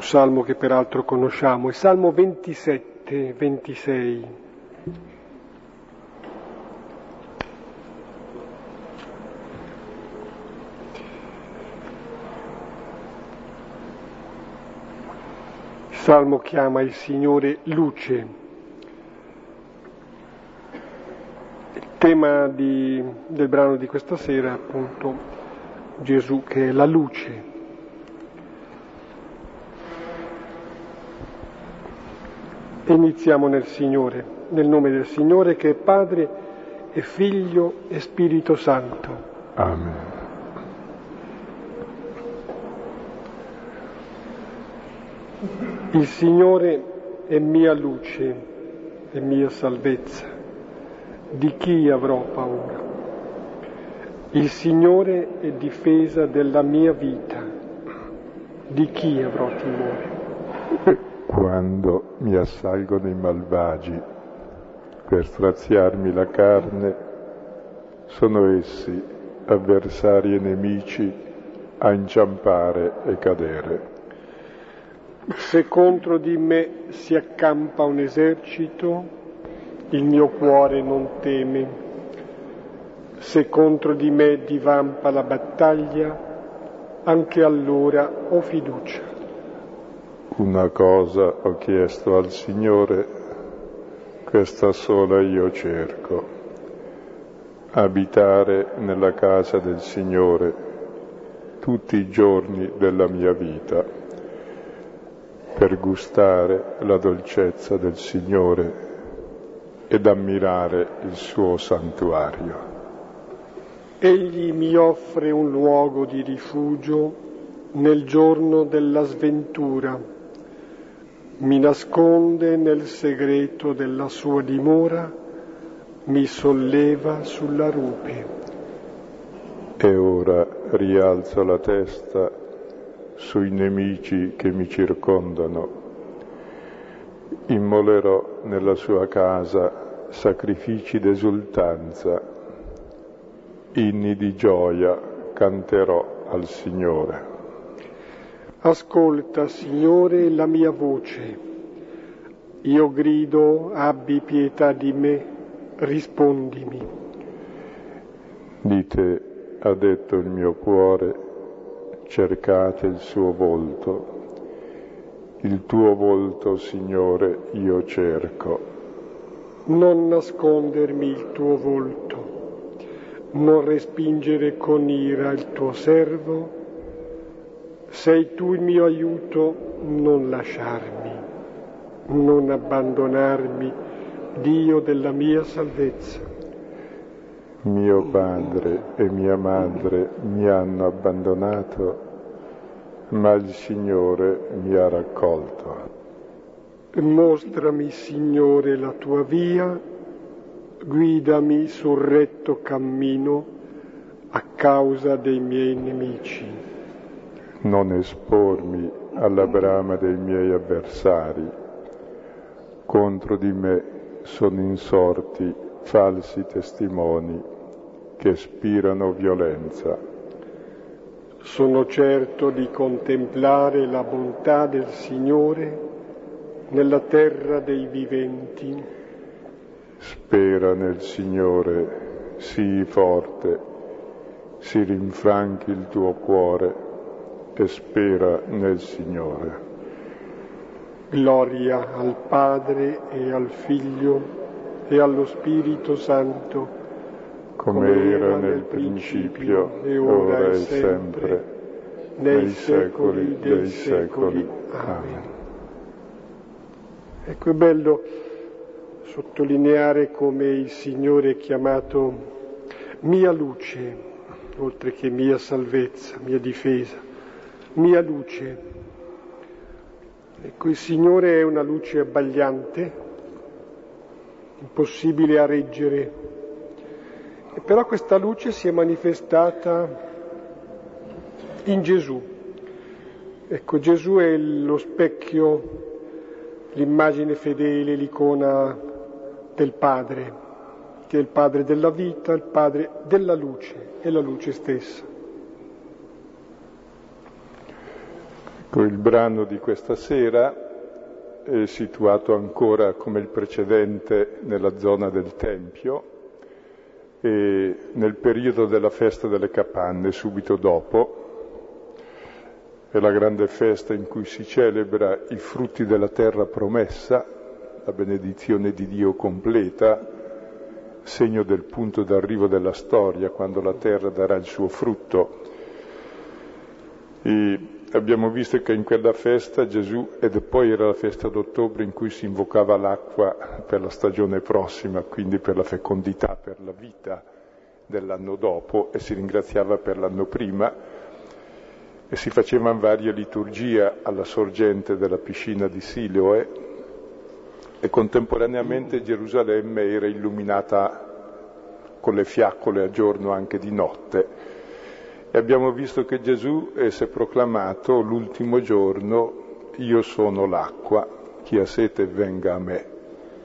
un salmo che peraltro conosciamo, il Salmo 27, 26. Il Salmo chiama il Signore luce. Il tema di, del brano di questa sera è appunto Gesù che è la luce. Iniziamo nel Signore, nel nome del Signore che è Padre e Figlio e Spirito Santo. Amen. Il Signore è mia luce e mia salvezza. Di chi avrò paura? Il Signore è difesa della mia vita. Di chi avrò timore? quando mi assalgono i malvagi per straziarmi la carne, sono essi, avversari e nemici, a inciampare e cadere. Se contro di me si accampa un esercito, il mio cuore non teme. Se contro di me divampa la battaglia, anche allora ho fiducia. Una cosa ho chiesto al Signore, questa sola io cerco, abitare nella casa del Signore tutti i giorni della mia vita, per gustare la dolcezza del Signore ed ammirare il suo santuario. Egli mi offre un luogo di rifugio nel giorno della sventura mi nasconde nel segreto della sua dimora, mi solleva sulla rupe. E ora rialzo la testa sui nemici che mi circondano. Immolerò nella sua casa sacrifici d'esultanza, inni di gioia canterò al Signore. Ascolta, Signore, la mia voce. Io grido, abbi pietà di me, rispondimi. Di te ha detto il mio cuore, cercate il suo volto. Il tuo volto, Signore, io cerco. Non nascondermi il tuo volto, non respingere con ira il tuo servo sei tu il mio aiuto, non lasciarmi, non abbandonarmi, Dio della mia salvezza. Mio padre e mia madre mi hanno abbandonato, ma il Signore mi ha raccolto. Mostrami, Signore, la tua via, guidami sul retto cammino a causa dei miei nemici non espormi alla brama dei miei avversari. Contro di me sono insorti falsi testimoni che spirano violenza. Sono certo di contemplare la bontà del Signore nella terra dei viventi. Spera nel Signore, sii forte, si rinfranchi il tuo cuore e spera nel Signore. Gloria al Padre e al Figlio e allo Spirito Santo, come, come era nel principio, e ora e sempre, nei secoli dei secoli. Amen. Ecco, è bello sottolineare come il Signore è chiamato mia luce, oltre che mia salvezza, mia difesa mia luce. Ecco, il Signore è una luce abbagliante, impossibile a reggere, e però questa luce si è manifestata in Gesù. Ecco, Gesù è lo specchio, l'immagine fedele, l'icona del Padre, che è il Padre della vita, il Padre della luce, è la luce stessa. Ecco, il brano di questa sera è situato ancora come il precedente nella zona del Tempio e nel periodo della festa delle capanne, subito dopo. È la grande festa in cui si celebra i frutti della terra promessa, la benedizione di Dio completa, segno del punto d'arrivo della storia, quando la terra darà il suo frutto. E abbiamo visto che in quella festa Gesù, ed poi era la festa d'ottobre in cui si invocava l'acqua per la stagione prossima, quindi per la fecondità, per la vita dell'anno dopo, e si ringraziava per l'anno prima, e si facevano varie liturgie alla sorgente della piscina di Siloe, e contemporaneamente Gerusalemme era illuminata con le fiaccole a giorno anche di notte e abbiamo visto che Gesù si è proclamato l'ultimo giorno, io sono l'acqua, chi ha sete venga a me,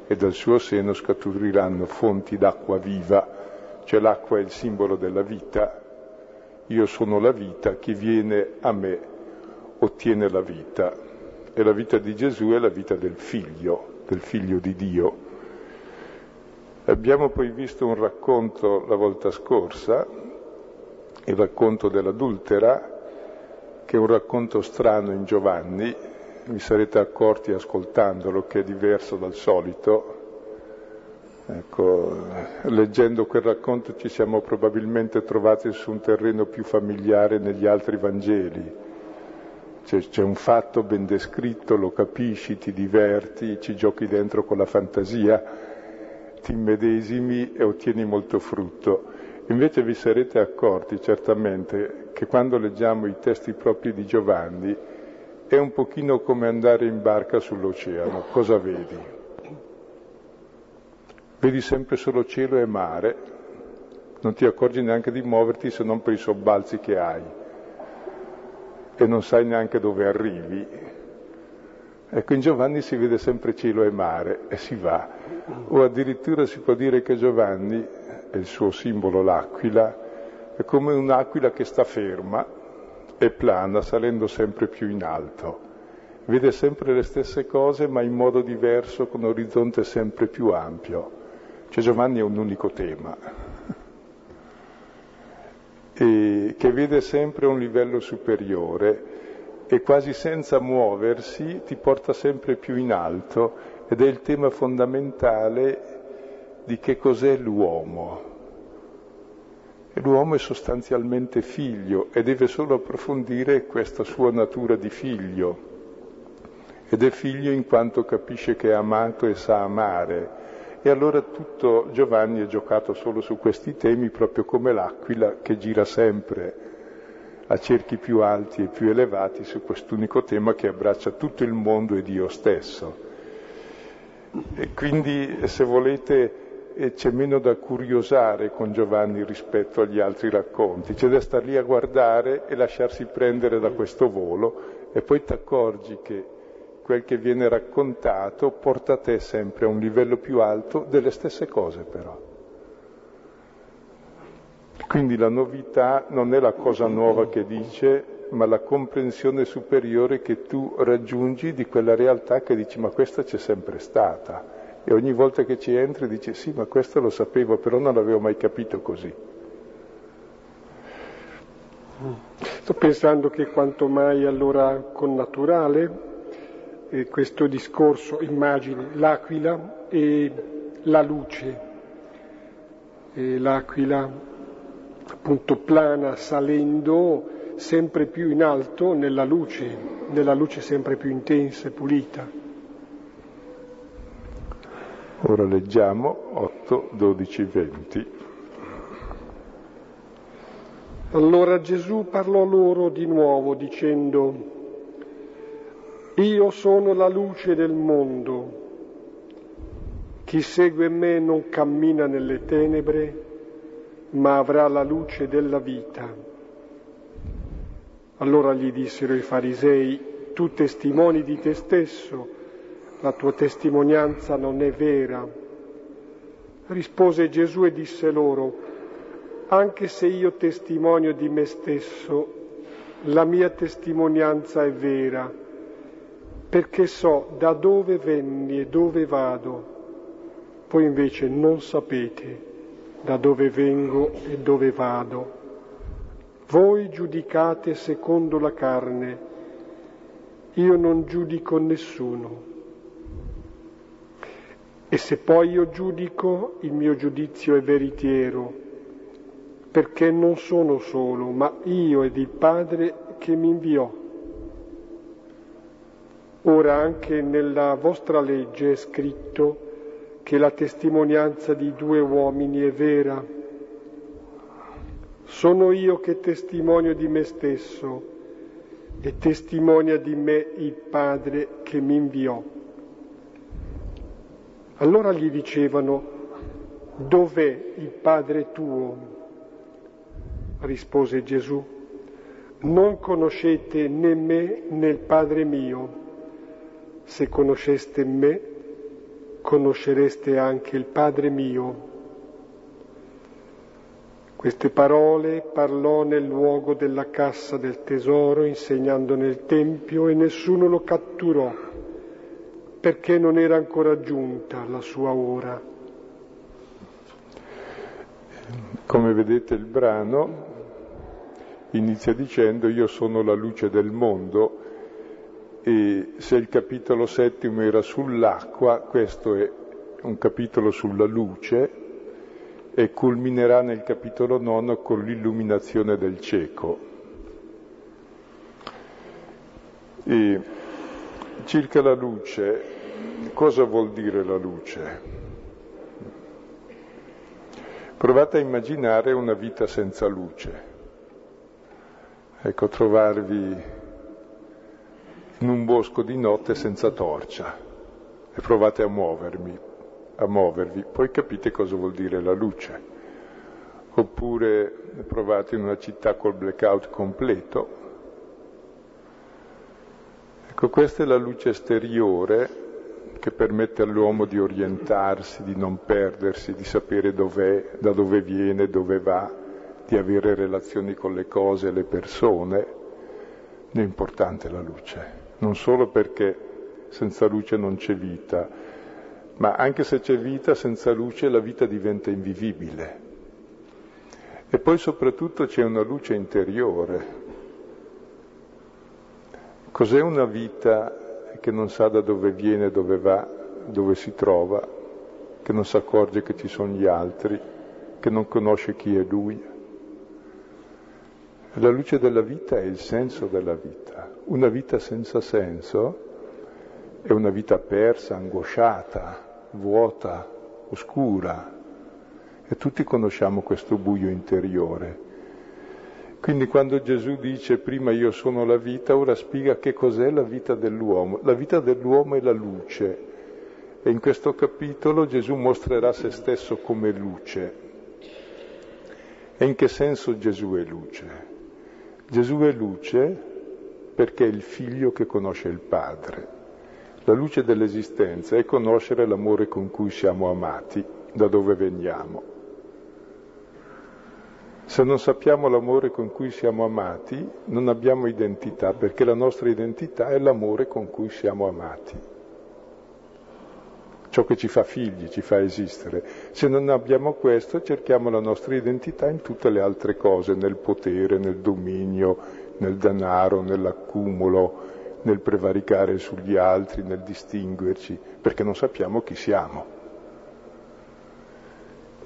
e dal suo seno scaturiranno fonti d'acqua viva, cioè l'acqua è il simbolo della vita, io sono la vita, chi viene a me ottiene la vita. E la vita di Gesù è la vita del figlio, del figlio di Dio. Abbiamo poi visto un racconto la volta scorsa il racconto dell'adultera, che è un racconto strano in Giovanni, vi sarete accorti ascoltandolo che è diverso dal solito. Ecco, leggendo quel racconto ci siamo probabilmente trovati su un terreno più familiare negli altri Vangeli. C'è, c'è un fatto ben descritto, lo capisci, ti diverti, ci giochi dentro con la fantasia, ti immedesimi e ottieni molto frutto. Invece vi sarete accorti certamente che quando leggiamo i testi propri di Giovanni è un pochino come andare in barca sull'oceano. Cosa vedi? Vedi sempre solo cielo e mare, non ti accorgi neanche di muoverti se non per i sobbalzi che hai e non sai neanche dove arrivi. Ecco, in Giovanni si vede sempre cielo e mare e si va. O addirittura si può dire che Giovanni è il suo simbolo l'aquila, è come un'aquila che sta ferma e plana, salendo sempre più in alto. Vede sempre le stesse cose, ma in modo diverso, con un orizzonte sempre più ampio. Cioè Giovanni è un unico tema, e che vede sempre un livello superiore e quasi senza muoversi ti porta sempre più in alto ed è il tema fondamentale di che cos'è l'uomo. E l'uomo è sostanzialmente figlio e deve solo approfondire questa sua natura di figlio. Ed è figlio in quanto capisce che è amato e sa amare. E allora tutto Giovanni è giocato solo su questi temi, proprio come l'aquila che gira sempre a cerchi più alti e più elevati su quest'unico tema che abbraccia tutto il mondo e Dio stesso. E quindi, se volete, e c'è meno da curiosare con Giovanni rispetto agli altri racconti, c'è da star lì a guardare e lasciarsi prendere da questo volo e poi ti accorgi che quel che viene raccontato porta te sempre a un livello più alto delle stesse cose però. Quindi la novità non è la cosa nuova che dice, ma la comprensione superiore che tu raggiungi di quella realtà che dici ma questa c'è sempre stata e ogni volta che ci entri dici sì, ma questo lo sapevo, però non l'avevo mai capito così. Sto pensando che quanto mai allora con naturale eh, questo discorso, immagini l'aquila e la luce, e l'aquila appunto plana salendo sempre più in alto nella luce, nella luce sempre più intensa e pulita. Ora leggiamo 8, 12, 20. Allora Gesù parlò loro di nuovo dicendo, io sono la luce del mondo, chi segue me non cammina nelle tenebre, ma avrà la luce della vita. Allora gli dissero i farisei, tu testimoni di te stesso, la tua testimonianza non è vera. Rispose Gesù e disse loro, anche se io testimonio di me stesso, la mia testimonianza è vera, perché so da dove venni e dove vado. Voi invece non sapete da dove vengo e dove vado. Voi giudicate secondo la carne, io non giudico nessuno. E se poi io giudico, il mio giudizio è veritiero, perché non sono solo, ma io ed il Padre che mi inviò. Ora anche nella vostra legge è scritto che la testimonianza di due uomini è vera. Sono io che testimonio di me stesso e testimonia di me il Padre che mi inviò. Allora gli dicevano, dov'è il Padre tuo? Rispose Gesù, non conoscete né me né il Padre mio. Se conosceste me, conoscereste anche il Padre mio. Queste parole parlò nel luogo della cassa del tesoro, insegnando nel Tempio, e nessuno lo catturò perché non era ancora giunta la sua ora. Come vedete il brano inizia dicendo io sono la luce del mondo e se il capitolo settimo era sull'acqua, questo è un capitolo sulla luce e culminerà nel capitolo nono con l'illuminazione del cieco. E circa la luce, cosa vuol dire la luce? Provate a immaginare una vita senza luce. Ecco, trovarvi in un bosco di notte senza torcia e provate a muovermi, a muovervi, poi capite cosa vuol dire la luce. Oppure provate in una città col blackout completo. Ecco, questa è la luce esteriore che permette all'uomo di orientarsi, di non perdersi, di sapere dov'è, da dove viene, dove va, di avere relazioni con le cose e le persone. È importante la luce, non solo perché senza luce non c'è vita, ma anche se c'è vita, senza luce la vita diventa invivibile. E poi soprattutto c'è una luce interiore. Cos'è una vita che non sa da dove viene, dove va, dove si trova, che non si accorge che ci sono gli altri, che non conosce chi è lui. La luce della vita è il senso della vita. Una vita senza senso è una vita persa, angosciata, vuota, oscura. E tutti conosciamo questo buio interiore. Quindi quando Gesù dice prima io sono la vita, ora spiega che cos'è la vita dell'uomo. La vita dell'uomo è la luce e in questo capitolo Gesù mostrerà se stesso come luce. E in che senso Gesù è luce? Gesù è luce perché è il figlio che conosce il Padre. La luce dell'esistenza è conoscere l'amore con cui siamo amati, da dove veniamo. Se non sappiamo l'amore con cui siamo amati, non abbiamo identità, perché la nostra identità è l'amore con cui siamo amati. Ciò che ci fa figli, ci fa esistere. Se non abbiamo questo, cerchiamo la nostra identità in tutte le altre cose, nel potere, nel dominio, nel denaro, nell'accumulo, nel prevaricare sugli altri, nel distinguerci, perché non sappiamo chi siamo.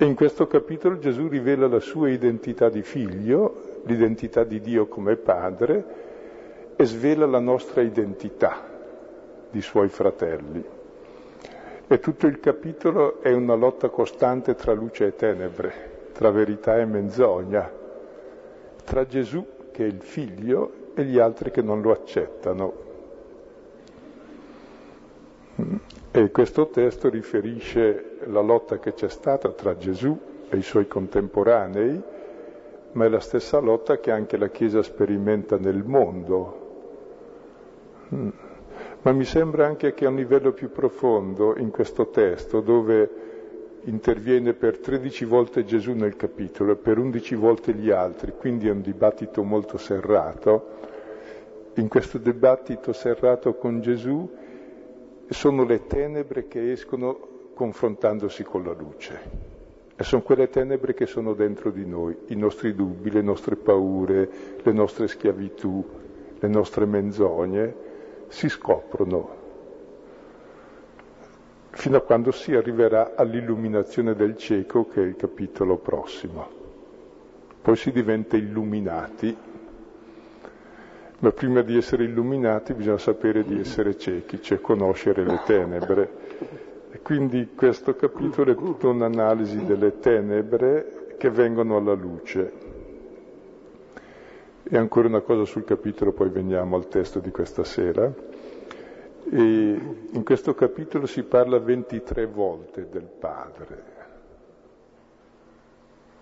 E in questo capitolo Gesù rivela la sua identità di figlio, l'identità di Dio come padre e svela la nostra identità di suoi fratelli. E tutto il capitolo è una lotta costante tra luce e tenebre, tra verità e menzogna, tra Gesù che è il figlio e gli altri che non lo accettano. E questo testo riferisce la lotta che c'è stata tra Gesù e i suoi contemporanei, ma è la stessa lotta che anche la Chiesa sperimenta nel mondo. Mm. Ma mi sembra anche che a un livello più profondo in questo testo, dove interviene per 13 volte Gesù nel capitolo e per 11 volte gli altri, quindi è un dibattito molto serrato. In questo dibattito serrato con Gesù sono le tenebre che escono confrontandosi con la luce. E sono quelle tenebre che sono dentro di noi, i nostri dubbi, le nostre paure, le nostre schiavitù, le nostre menzogne, si scoprono fino a quando si arriverà all'illuminazione del cieco, che è il capitolo prossimo. Poi si diventa illuminati, ma prima di essere illuminati bisogna sapere di essere ciechi, cioè conoscere le tenebre. E quindi questo capitolo è tutta un'analisi delle tenebre che vengono alla luce. E ancora una cosa sul capitolo, poi veniamo al testo di questa sera. E in questo capitolo si parla 23 volte del Padre,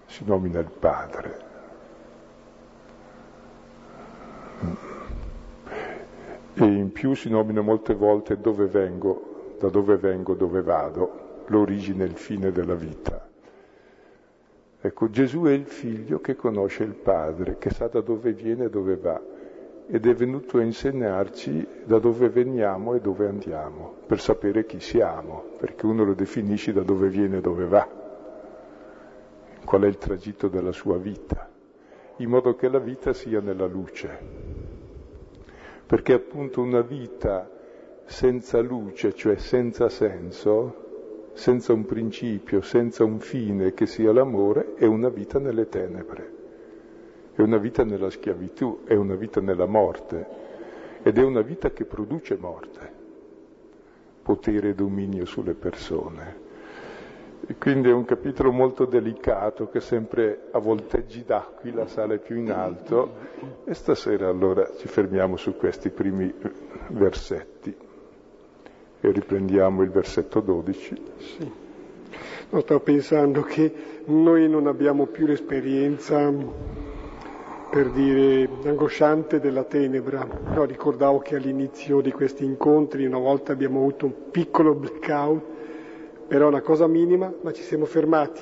si nomina il Padre. E in più si nomina molte volte dove vengo, da dove vengo, dove vado, l'origine e il fine della vita. Ecco, Gesù è il figlio che conosce il Padre, che sa da dove viene e dove va ed è venuto a insegnarci da dove veniamo e dove andiamo, per sapere chi siamo, perché uno lo definisce da dove viene e dove va, qual è il tragitto della sua vita, in modo che la vita sia nella luce. Perché appunto una vita senza luce, cioè senza senso, senza un principio, senza un fine che sia l'amore, è una vita nelle tenebre è una vita nella schiavitù, è una vita nella morte ed è una vita che produce morte, potere e dominio sulle persone. E quindi è un capitolo molto delicato che sempre a volteggi d'aquila sale più in alto e stasera allora ci fermiamo su questi primi versetti e riprendiamo il versetto 12. Sì. No, stavo pensando che noi non abbiamo più l'esperienza per dire angosciante della tenebra. No, ricordavo che all'inizio di questi incontri una volta abbiamo avuto un piccolo blackout, però una cosa minima, ma ci siamo fermati.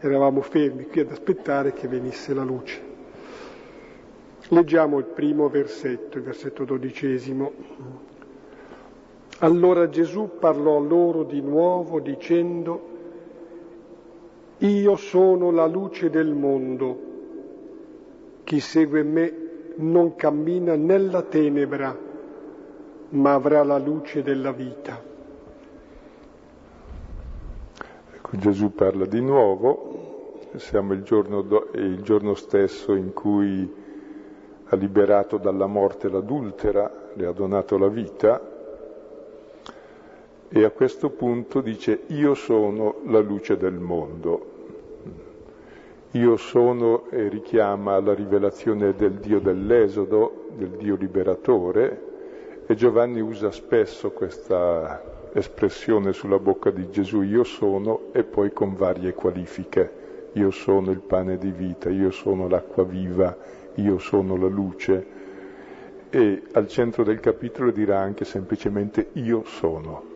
Eravamo fermi qui ad aspettare che venisse la luce. Leggiamo il primo versetto, il versetto dodicesimo. Allora Gesù parlò loro di nuovo dicendo, Io sono la luce del mondo. Chi segue me non cammina nella tenebra, ma avrà la luce della vita. Gesù parla di nuovo, siamo il giorno, do, il giorno stesso in cui ha liberato dalla morte l'adultera, le ha donato la vita, e a questo punto dice io sono la luce del mondo. Io sono e richiama la rivelazione del Dio dell'Esodo, del Dio liberatore, e Giovanni usa spesso questa espressione sulla bocca di Gesù, io sono, e poi con varie qualifiche. Io sono il pane di vita, io sono l'acqua viva, io sono la luce. E al centro del capitolo dirà anche semplicemente io sono.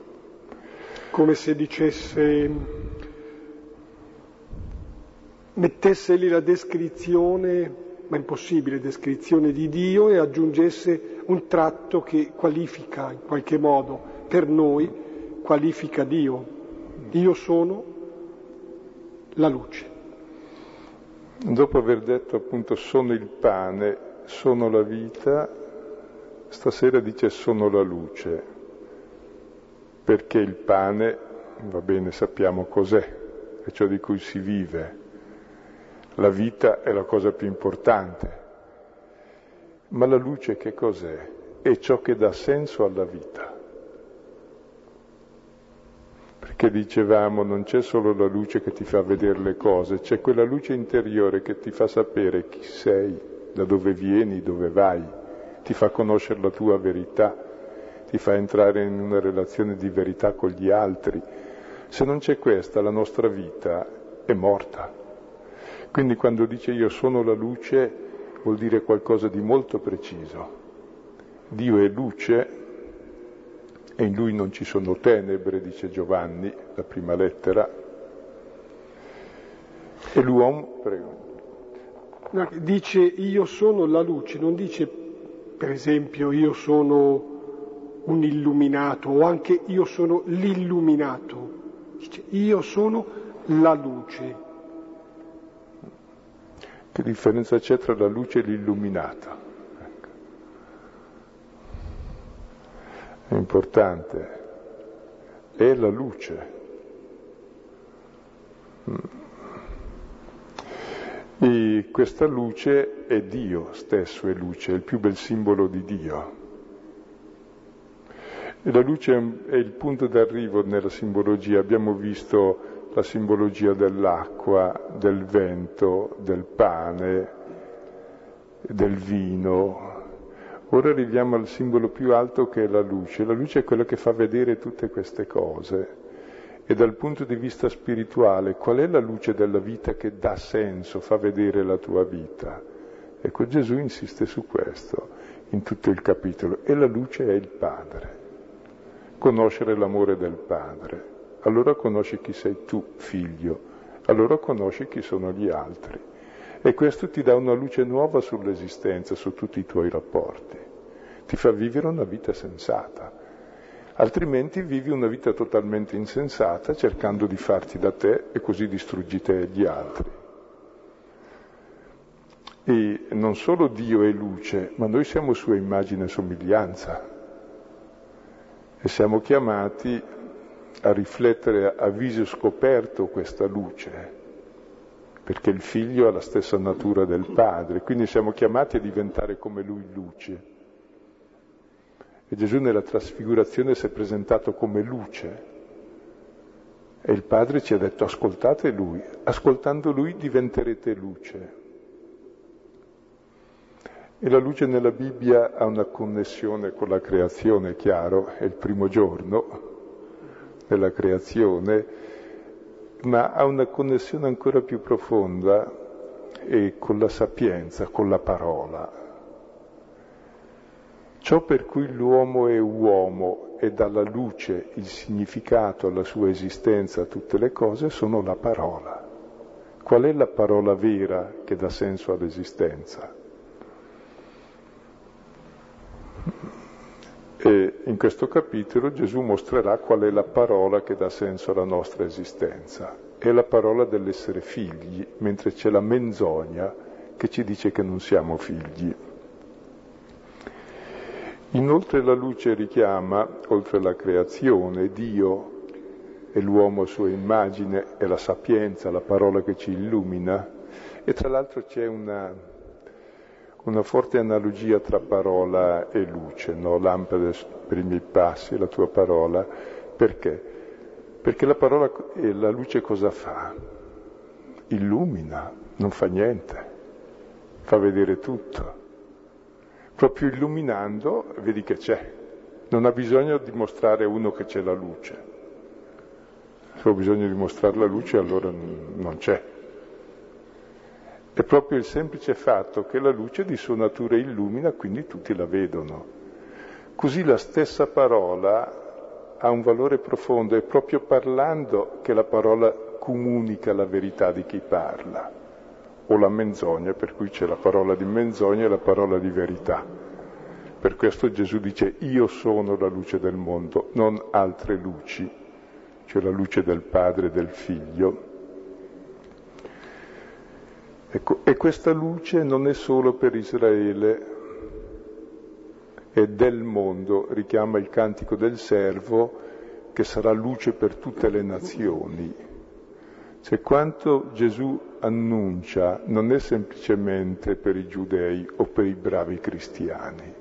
Come se dicesse mettesse lì la descrizione, ma impossibile descrizione di Dio e aggiungesse un tratto che qualifica in qualche modo per noi, qualifica Dio. Io sono la luce. Dopo aver detto appunto sono il pane, sono la vita, stasera dice sono la luce, perché il pane, va bene, sappiamo cos'è, è ciò di cui si vive, la vita è la cosa più importante. Ma la luce che cos'è? È ciò che dà senso alla vita. Perché dicevamo non c'è solo la luce che ti fa vedere le cose, c'è quella luce interiore che ti fa sapere chi sei, da dove vieni, dove vai, ti fa conoscere la tua verità, ti fa entrare in una relazione di verità con gli altri. Se non c'è questa, la nostra vita è morta. Quindi quando dice io sono la luce vuol dire qualcosa di molto preciso. Dio è luce e in lui non ci sono tenebre, dice Giovanni, la prima lettera, E l'uomo, prego. Dice io sono la luce, non dice per esempio io sono un illuminato o anche io sono l'illuminato. Dice io sono la luce. Che differenza c'è tra la luce e l'illuminato? È importante. È la luce. E questa luce è Dio stesso, è luce, è il più bel simbolo di Dio. E la luce è il punto d'arrivo nella simbologia. Abbiamo visto la simbologia dell'acqua, del vento, del pane, del vino. Ora arriviamo al simbolo più alto che è la luce. La luce è quella che fa vedere tutte queste cose. E dal punto di vista spirituale, qual è la luce della vita che dà senso, fa vedere la tua vita? Ecco, Gesù insiste su questo in tutto il capitolo. E la luce è il Padre. Conoscere l'amore del Padre. Allora conosci chi sei tu, figlio. Allora conosci chi sono gli altri. E questo ti dà una luce nuova sull'esistenza, su tutti i tuoi rapporti. Ti fa vivere una vita sensata altrimenti vivi una vita totalmente insensata cercando di farti da te e così distruggi te e gli altri. E non solo Dio è luce, ma noi siamo sua immagine e somiglianza e siamo chiamati a riflettere a viso scoperto questa luce, perché il figlio ha la stessa natura del padre, quindi siamo chiamati a diventare come lui luce. E Gesù nella trasfigurazione si è presentato come luce. E il Padre ci ha detto ascoltate Lui, ascoltando Lui diventerete luce. E la luce nella Bibbia ha una connessione con la creazione, è chiaro, è il primo giorno della creazione, ma ha una connessione ancora più profonda e con la sapienza, con la parola. Ciò per cui l'uomo è uomo e dà la luce il significato alla sua esistenza a tutte le cose sono la parola. Qual è la parola vera che dà senso all'esistenza? E in questo capitolo Gesù mostrerà qual è la parola che dà senso alla nostra esistenza. È la parola dell'essere figli, mentre c'è la menzogna che ci dice che non siamo figli. Inoltre la luce richiama, oltre alla creazione, Dio e l'uomo a sua immagine e la sapienza, la parola che ci illumina. E tra l'altro c'è una, una forte analogia tra parola e luce, no? lampade per i miei passi, la tua parola. Perché? Perché la parola e la luce cosa fa? Illumina, non fa niente, fa vedere tutto proprio illuminando vedi che c'è. Non ha bisogno di mostrare uno che c'è la luce. Se ho bisogno di mostrare la luce allora non c'è. È proprio il semplice fatto che la luce di sua natura illumina, quindi tutti la vedono. Così la stessa parola ha un valore profondo, è proprio parlando che la parola comunica la verità di chi parla o la menzogna, per cui c'è la parola di menzogna e la parola di verità. Per questo Gesù dice io sono la luce del mondo, non altre luci, cioè la luce del Padre e del Figlio. Ecco, e questa luce non è solo per Israele, è del mondo, richiama il cantico del servo che sarà luce per tutte le nazioni. Cioè quanto Gesù annuncia non è semplicemente per i giudei o per i bravi cristiani.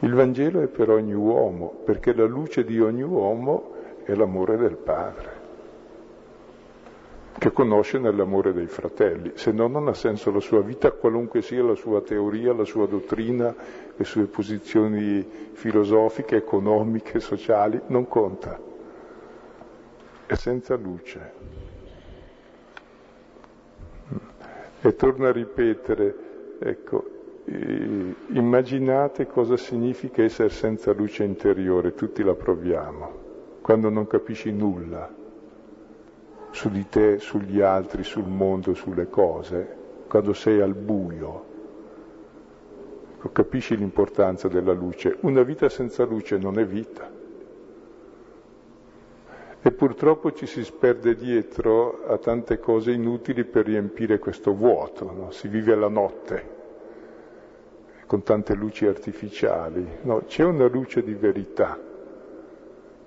Il Vangelo è per ogni uomo, perché la luce di ogni uomo è l'amore del Padre, che conosce nell'amore dei fratelli, se no non ha senso la sua vita, qualunque sia la sua teoria, la sua dottrina, le sue posizioni filosofiche, economiche, sociali, non conta è senza luce. E torno a ripetere, ecco, immaginate cosa significa essere senza luce interiore, tutti la proviamo, quando non capisci nulla. Su di te, sugli altri, sul mondo, sulle cose, quando sei al buio. Ecco, capisci l'importanza della luce. Una vita senza luce non è vita. E purtroppo ci si sperde dietro a tante cose inutili per riempire questo vuoto, no? si vive la notte con tante luci artificiali, no, c'è una luce di verità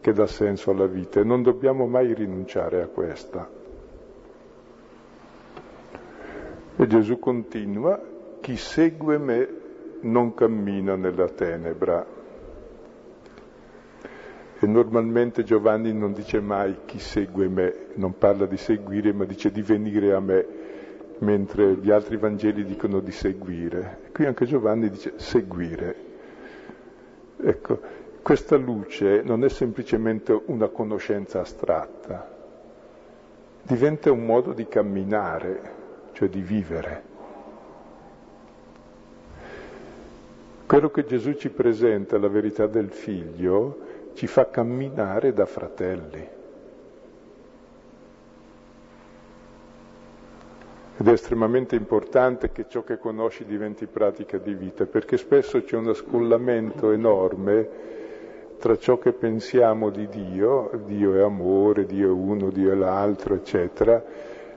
che dà senso alla vita e non dobbiamo mai rinunciare a questa. E Gesù continua, chi segue me non cammina nella tenebra. E normalmente Giovanni non dice mai chi segue me, non parla di seguire, ma dice di venire a me, mentre gli altri Vangeli dicono di seguire. Qui anche Giovanni dice seguire. Ecco, questa luce non è semplicemente una conoscenza astratta, diventa un modo di camminare, cioè di vivere. Quello che Gesù ci presenta, la verità del figlio, ci fa camminare da fratelli. Ed è estremamente importante che ciò che conosci diventi pratica di vita, perché spesso c'è uno scollamento enorme tra ciò che pensiamo di Dio, Dio è amore, Dio è uno, Dio è l'altro, eccetera,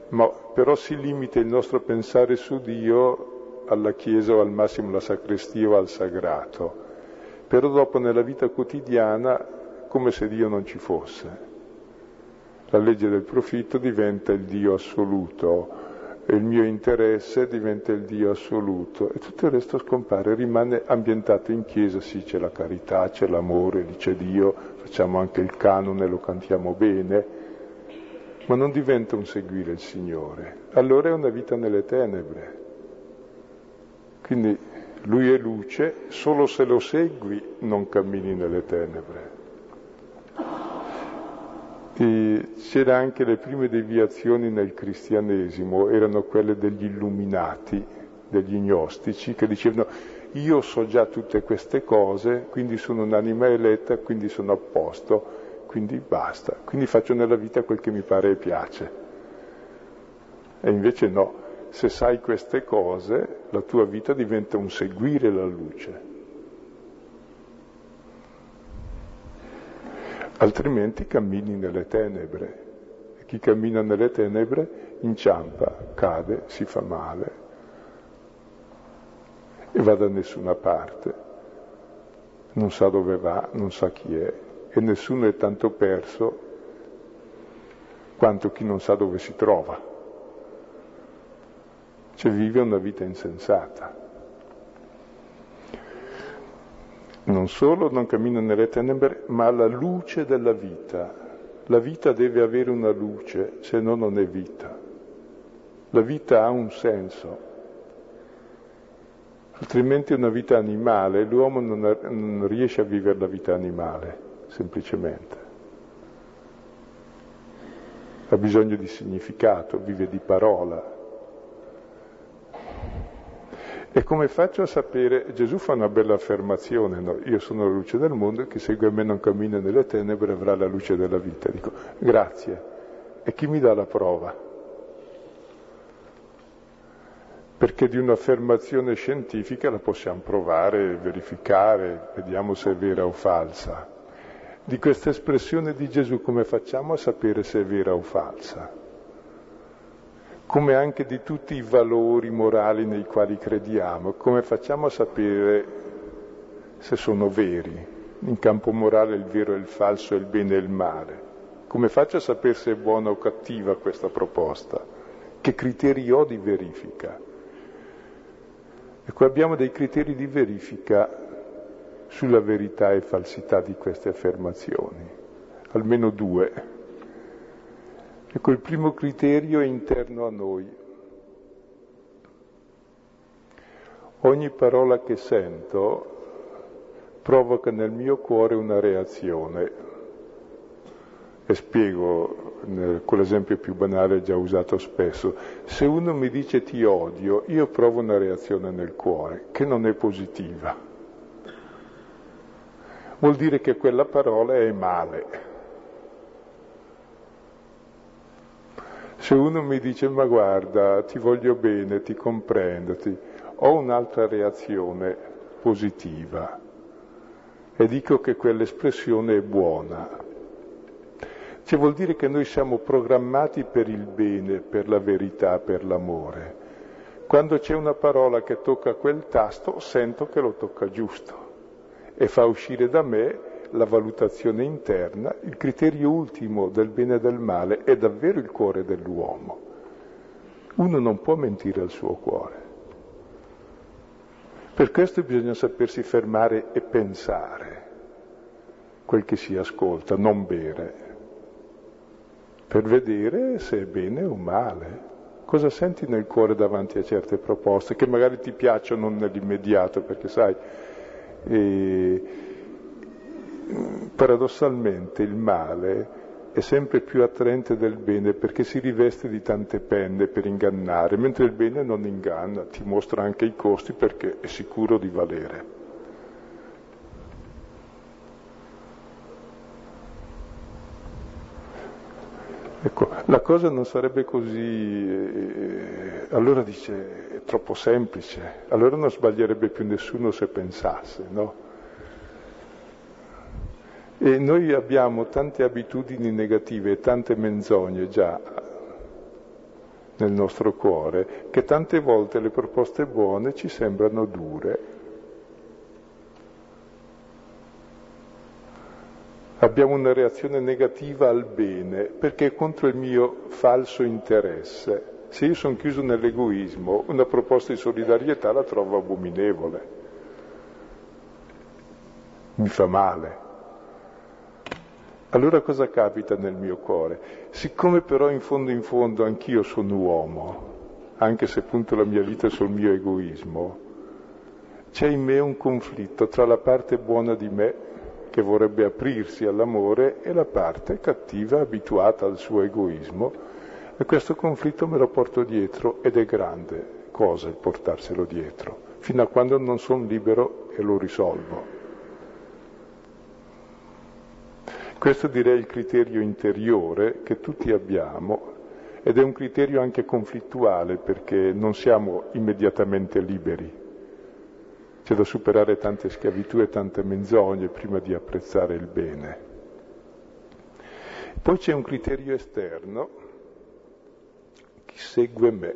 ma però si limita il nostro pensare su Dio alla Chiesa o al massimo alla sacrestia o al sagrato. Però dopo nella vita quotidiana come se Dio non ci fosse. La legge del profitto diventa il Dio assoluto, il mio interesse diventa il Dio assoluto e tutto il resto scompare, rimane ambientato in chiesa, sì c'è la carità, c'è l'amore, lì c'è Dio, facciamo anche il canone, lo cantiamo bene, ma non diventa un seguire il Signore, allora è una vita nelle tenebre. Quindi lui è luce, solo se lo segui non cammini nelle tenebre. E c'era anche le prime deviazioni nel cristianesimo, erano quelle degli illuminati, degli gnostici, che dicevano io so già tutte queste cose, quindi sono un'anima eletta, quindi sono a posto, quindi basta, quindi faccio nella vita quel che mi pare e piace. E invece no, se sai queste cose, la tua vita diventa un seguire la luce. Altrimenti cammini nelle tenebre. E chi cammina nelle tenebre inciampa, cade, si fa male e va da nessuna parte. Non sa dove va, non sa chi è e nessuno è tanto perso quanto chi non sa dove si trova. Cioè vive una vita insensata. Non solo non cammina nelle tenebre, ma alla luce della vita. La vita deve avere una luce, se no non è vita. La vita ha un senso, altrimenti è una vita animale, l'uomo non, non riesce a vivere la vita animale, semplicemente. Ha bisogno di significato, vive di parola, e come faccio a sapere? Gesù fa una bella affermazione, no? io sono la luce del mondo e chi segue me non cammina nelle tenebre avrà la luce della vita. Dico, grazie. E chi mi dà la prova? Perché di un'affermazione scientifica la possiamo provare, verificare, vediamo se è vera o falsa. Di questa espressione di Gesù come facciamo a sapere se è vera o falsa? Come anche di tutti i valori morali nei quali crediamo, come facciamo a sapere se sono veri? In campo morale il vero e il falso, il bene e il male. Come faccio a sapere se è buona o cattiva questa proposta? Che criteri ho di verifica? Ecco, abbiamo dei criteri di verifica sulla verità e falsità di queste affermazioni, almeno due. Ecco, il primo criterio è interno a noi. Ogni parola che sento provoca nel mio cuore una reazione. E spiego con l'esempio più banale già usato spesso. Se uno mi dice ti odio, io provo una reazione nel cuore che non è positiva. Vuol dire che quella parola è male Se uno mi dice ma guarda, ti voglio bene, ti comprendo, ti... ho un'altra reazione positiva e dico che quell'espressione è buona. Cioè vuol dire che noi siamo programmati per il bene, per la verità, per l'amore. Quando c'è una parola che tocca quel tasto, sento che lo tocca giusto e fa uscire da me la valutazione interna, il criterio ultimo del bene e del male è davvero il cuore dell'uomo. Uno non può mentire al suo cuore. Per questo bisogna sapersi fermare e pensare quel che si ascolta, non bere, per vedere se è bene o male. Cosa senti nel cuore davanti a certe proposte che magari ti piacciono nell'immediato, perché sai, eh, paradossalmente il male è sempre più attraente del bene perché si riveste di tante penne per ingannare, mentre il bene non inganna, ti mostra anche i costi perché è sicuro di valere. Ecco, la cosa non sarebbe così, eh, allora dice, è troppo semplice, allora non sbaglierebbe più nessuno se pensasse, no? E noi abbiamo tante abitudini negative tante menzogne già nel nostro cuore che tante volte le proposte buone ci sembrano dure. Abbiamo una reazione negativa al bene perché è contro il mio falso interesse. Se io sono chiuso nell'egoismo, una proposta di solidarietà la trovo abominevole. Mi fa male. Allora cosa capita nel mio cuore? Siccome però in fondo in fondo anch'io sono uomo, anche se punto la mia vita sul mio egoismo, c'è in me un conflitto tra la parte buona di me, che vorrebbe aprirsi all'amore, e la parte cattiva, abituata al suo egoismo, e questo conflitto me lo porto dietro ed è grande cosa il portarselo dietro, fino a quando non sono libero e lo risolvo. Questo direi è il criterio interiore che tutti abbiamo ed è un criterio anche conflittuale perché non siamo immediatamente liberi. C'è da superare tante schiavitù e tante menzogne prima di apprezzare il bene. Poi c'è un criterio esterno, chi segue me.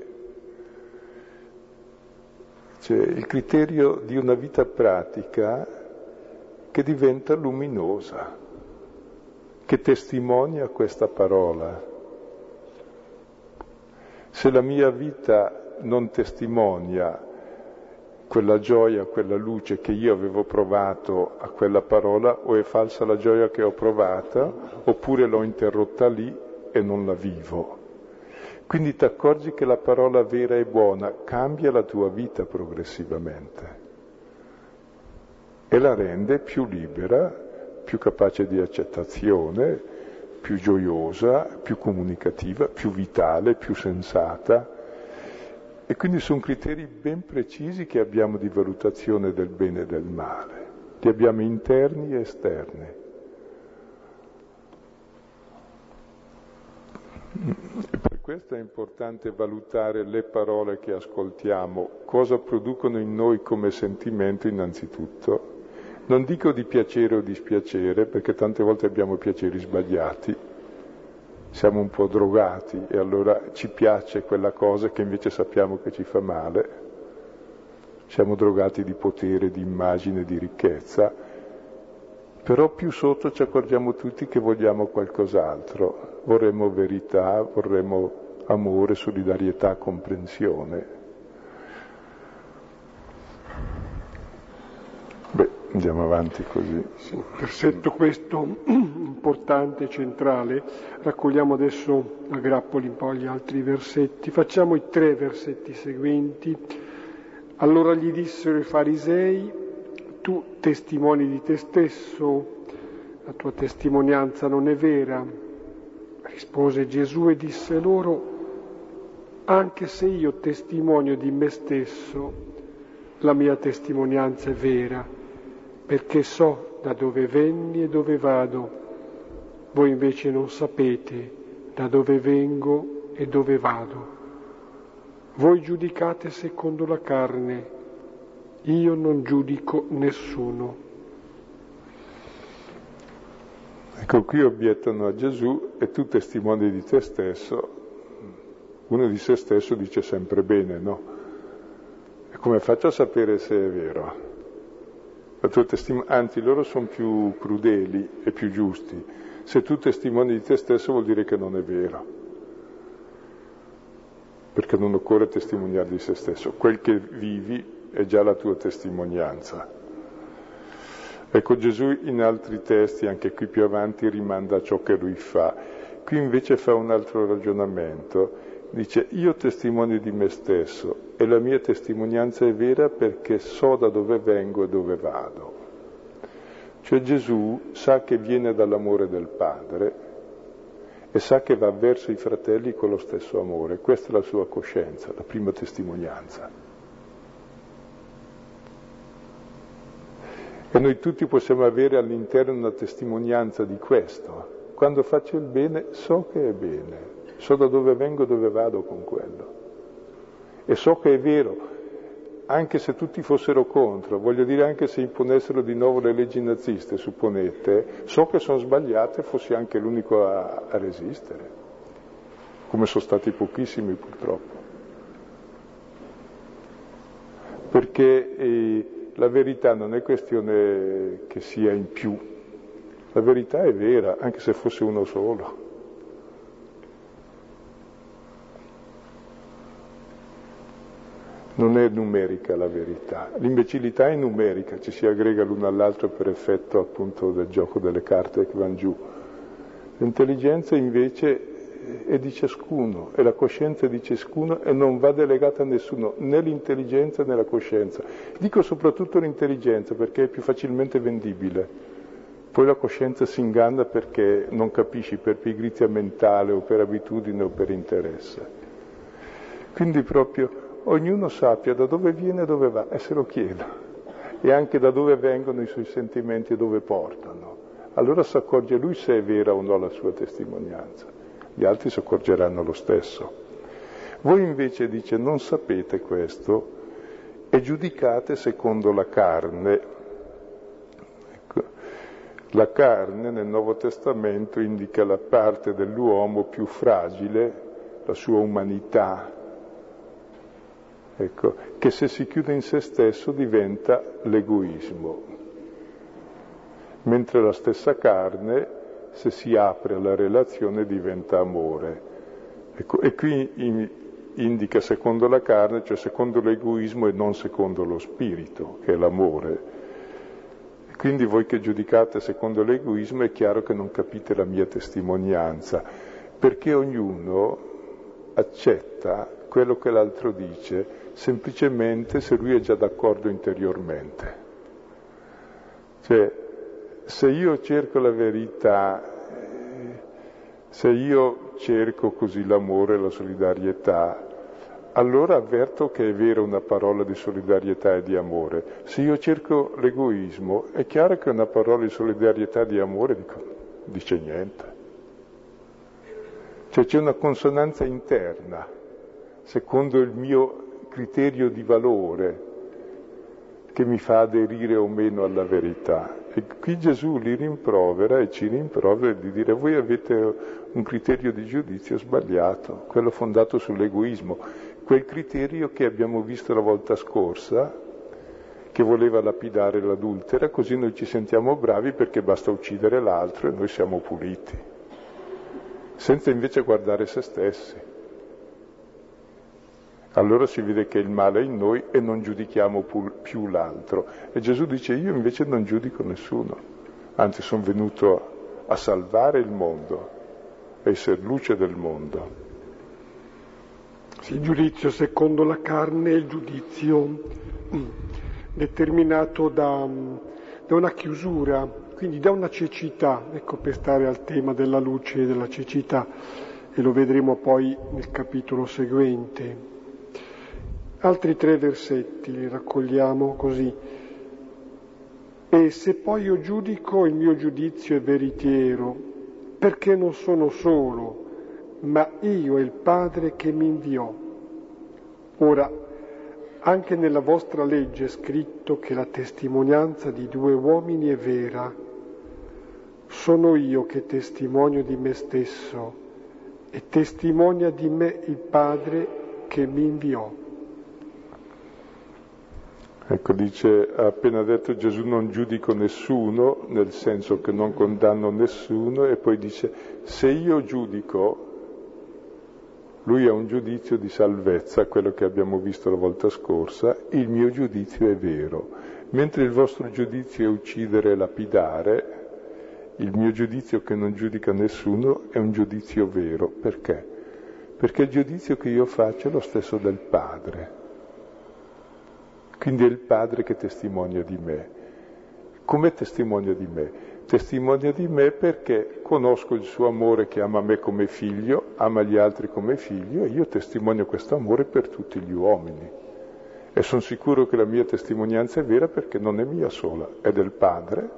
C'è il criterio di una vita pratica che diventa luminosa che testimonia questa parola. Se la mia vita non testimonia quella gioia, quella luce che io avevo provato a quella parola, o è falsa la gioia che ho provata, oppure l'ho interrotta lì e non la vivo. Quindi ti accorgi che la parola vera e buona cambia la tua vita progressivamente e la rende più libera più capace di accettazione, più gioiosa, più comunicativa, più vitale, più sensata. E quindi sono criteri ben precisi che abbiamo di valutazione del bene e del male. Li abbiamo interni e esterni. E per questo è importante valutare le parole che ascoltiamo, cosa producono in noi come sentimento innanzitutto non dico di piacere o dispiacere, perché tante volte abbiamo piaceri sbagliati, siamo un po' drogati e allora ci piace quella cosa che invece sappiamo che ci fa male. Siamo drogati di potere, di immagine, di ricchezza, però più sotto ci accorgiamo tutti che vogliamo qualcos'altro, vorremmo verità, vorremmo amore, solidarietà, comprensione. Andiamo avanti così. Sì, perfetto questo, importante, centrale. Raccogliamo adesso a grappoli un po' gli altri versetti. Facciamo i tre versetti seguenti. Allora gli dissero i farisei, tu testimoni di te stesso, la tua testimonianza non è vera. Rispose Gesù e disse loro, anche se io testimonio di me stesso, la mia testimonianza è vera perché so da dove venni e dove vado. Voi invece non sapete da dove vengo e dove vado. Voi giudicate secondo la carne, io non giudico nessuno. Ecco, qui obiettano a Gesù e tu testimoni di te stesso. Uno di se stesso dice sempre bene, no? E come faccio a sapere se è vero? Testim- anzi, loro sono più crudeli e più giusti. Se tu testimoni di te stesso vuol dire che non è vero perché non occorre testimoniare di se stesso. Quel che vivi è già la tua testimonianza. Ecco, Gesù in altri testi, anche qui più avanti, rimanda a ciò che lui fa. Qui invece fa un altro ragionamento. Dice, io testimonio di me stesso e la mia testimonianza è vera perché so da dove vengo e dove vado. Cioè Gesù sa che viene dall'amore del Padre e sa che va verso i fratelli con lo stesso amore. Questa è la sua coscienza, la prima testimonianza. E noi tutti possiamo avere all'interno una testimonianza di questo. Quando faccio il bene so che è bene, so da dove vengo e dove vado con quello. E so che è vero, anche se tutti fossero contro, voglio dire anche se imponessero di nuovo le leggi naziste, supponete, so che sono sbagliate, fossi anche l'unico a, a resistere, come sono stati pochissimi purtroppo. Perché eh, la verità non è questione che sia in più, la verità è vera, anche se fosse uno solo. Non è numerica la verità. L'imbecillità è numerica, ci si aggrega l'uno all'altro per effetto appunto del gioco delle carte che vanno giù. L'intelligenza invece è di ciascuno, è la coscienza di ciascuno e non va delegata a nessuno, né l'intelligenza né la coscienza. Dico soprattutto l'intelligenza perché è più facilmente vendibile. Poi la coscienza si inganna perché non capisci per pigrizia mentale o per abitudine o per interesse. Quindi proprio ognuno sappia da dove viene e dove va e se lo chieda e anche da dove vengono i suoi sentimenti e dove portano. Allora si accorge lui se è vera o no la sua testimonianza, gli altri si accorgeranno lo stesso. Voi invece dice non sapete questo e giudicate secondo la carne. Ecco. La carne nel Nuovo Testamento indica la parte dell'uomo più fragile, la sua umanità, ecco, che se si chiude in se stesso diventa l'egoismo, mentre la stessa carne, se si apre alla relazione, diventa amore. Ecco, e qui in, indica secondo la carne, cioè secondo l'egoismo e non secondo lo spirito, che è l'amore. Quindi voi che giudicate secondo l'egoismo è chiaro che non capite la mia testimonianza, perché ognuno accetta quello che l'altro dice semplicemente se lui è già d'accordo interiormente. Cioè, se io cerco la verità, se io cerco così l'amore la solidarietà, allora avverto che è vera una parola di solidarietà e di amore. Se io cerco l'egoismo, è chiaro che una parola di solidarietà e di amore dico, dice niente. Cioè c'è una consonanza interna, secondo il mio criterio di valore che mi fa aderire o meno alla verità. E qui Gesù li rimprovera e ci rimprovera di dire voi avete un criterio di giudizio sbagliato, quello fondato sull'egoismo, quel criterio che abbiamo visto la volta scorsa, che voleva lapidare l'adultera, così noi ci sentiamo bravi perché basta uccidere l'altro e noi siamo puliti, senza invece guardare se stessi allora si vede che il male è in noi e non giudichiamo più l'altro. E Gesù dice io invece non giudico nessuno, anzi sono venuto a salvare il mondo, a essere luce del mondo. Il giudizio secondo la carne è il giudizio mm, determinato da, da una chiusura, quindi da una cecità, ecco per stare al tema della luce e della cecità, e lo vedremo poi nel capitolo seguente. Altri tre versetti li raccogliamo così. E se poi io giudico, il mio giudizio è veritiero, perché non sono solo, ma io e il Padre che mi inviò. Ora, anche nella vostra legge è scritto che la testimonianza di due uomini è vera. Sono io che testimonio di me stesso e testimonia di me il Padre che mi inviò. Ecco, dice, ha appena detto Gesù non giudico nessuno, nel senso che non condanno nessuno, e poi dice, se io giudico, lui ha un giudizio di salvezza, quello che abbiamo visto la volta scorsa, il mio giudizio è vero, mentre il vostro giudizio è uccidere e lapidare, il mio giudizio che non giudica nessuno è un giudizio vero. Perché? Perché il giudizio che io faccio è lo stesso del Padre. Quindi è il Padre che testimonia di me. Come testimonia di me? testimonia di me perché conosco il suo amore che ama me come figlio, ama gli altri come figlio e io testimonio questo amore per tutti gli uomini. E sono sicuro che la mia testimonianza è vera perché non è mia sola, è del Padre,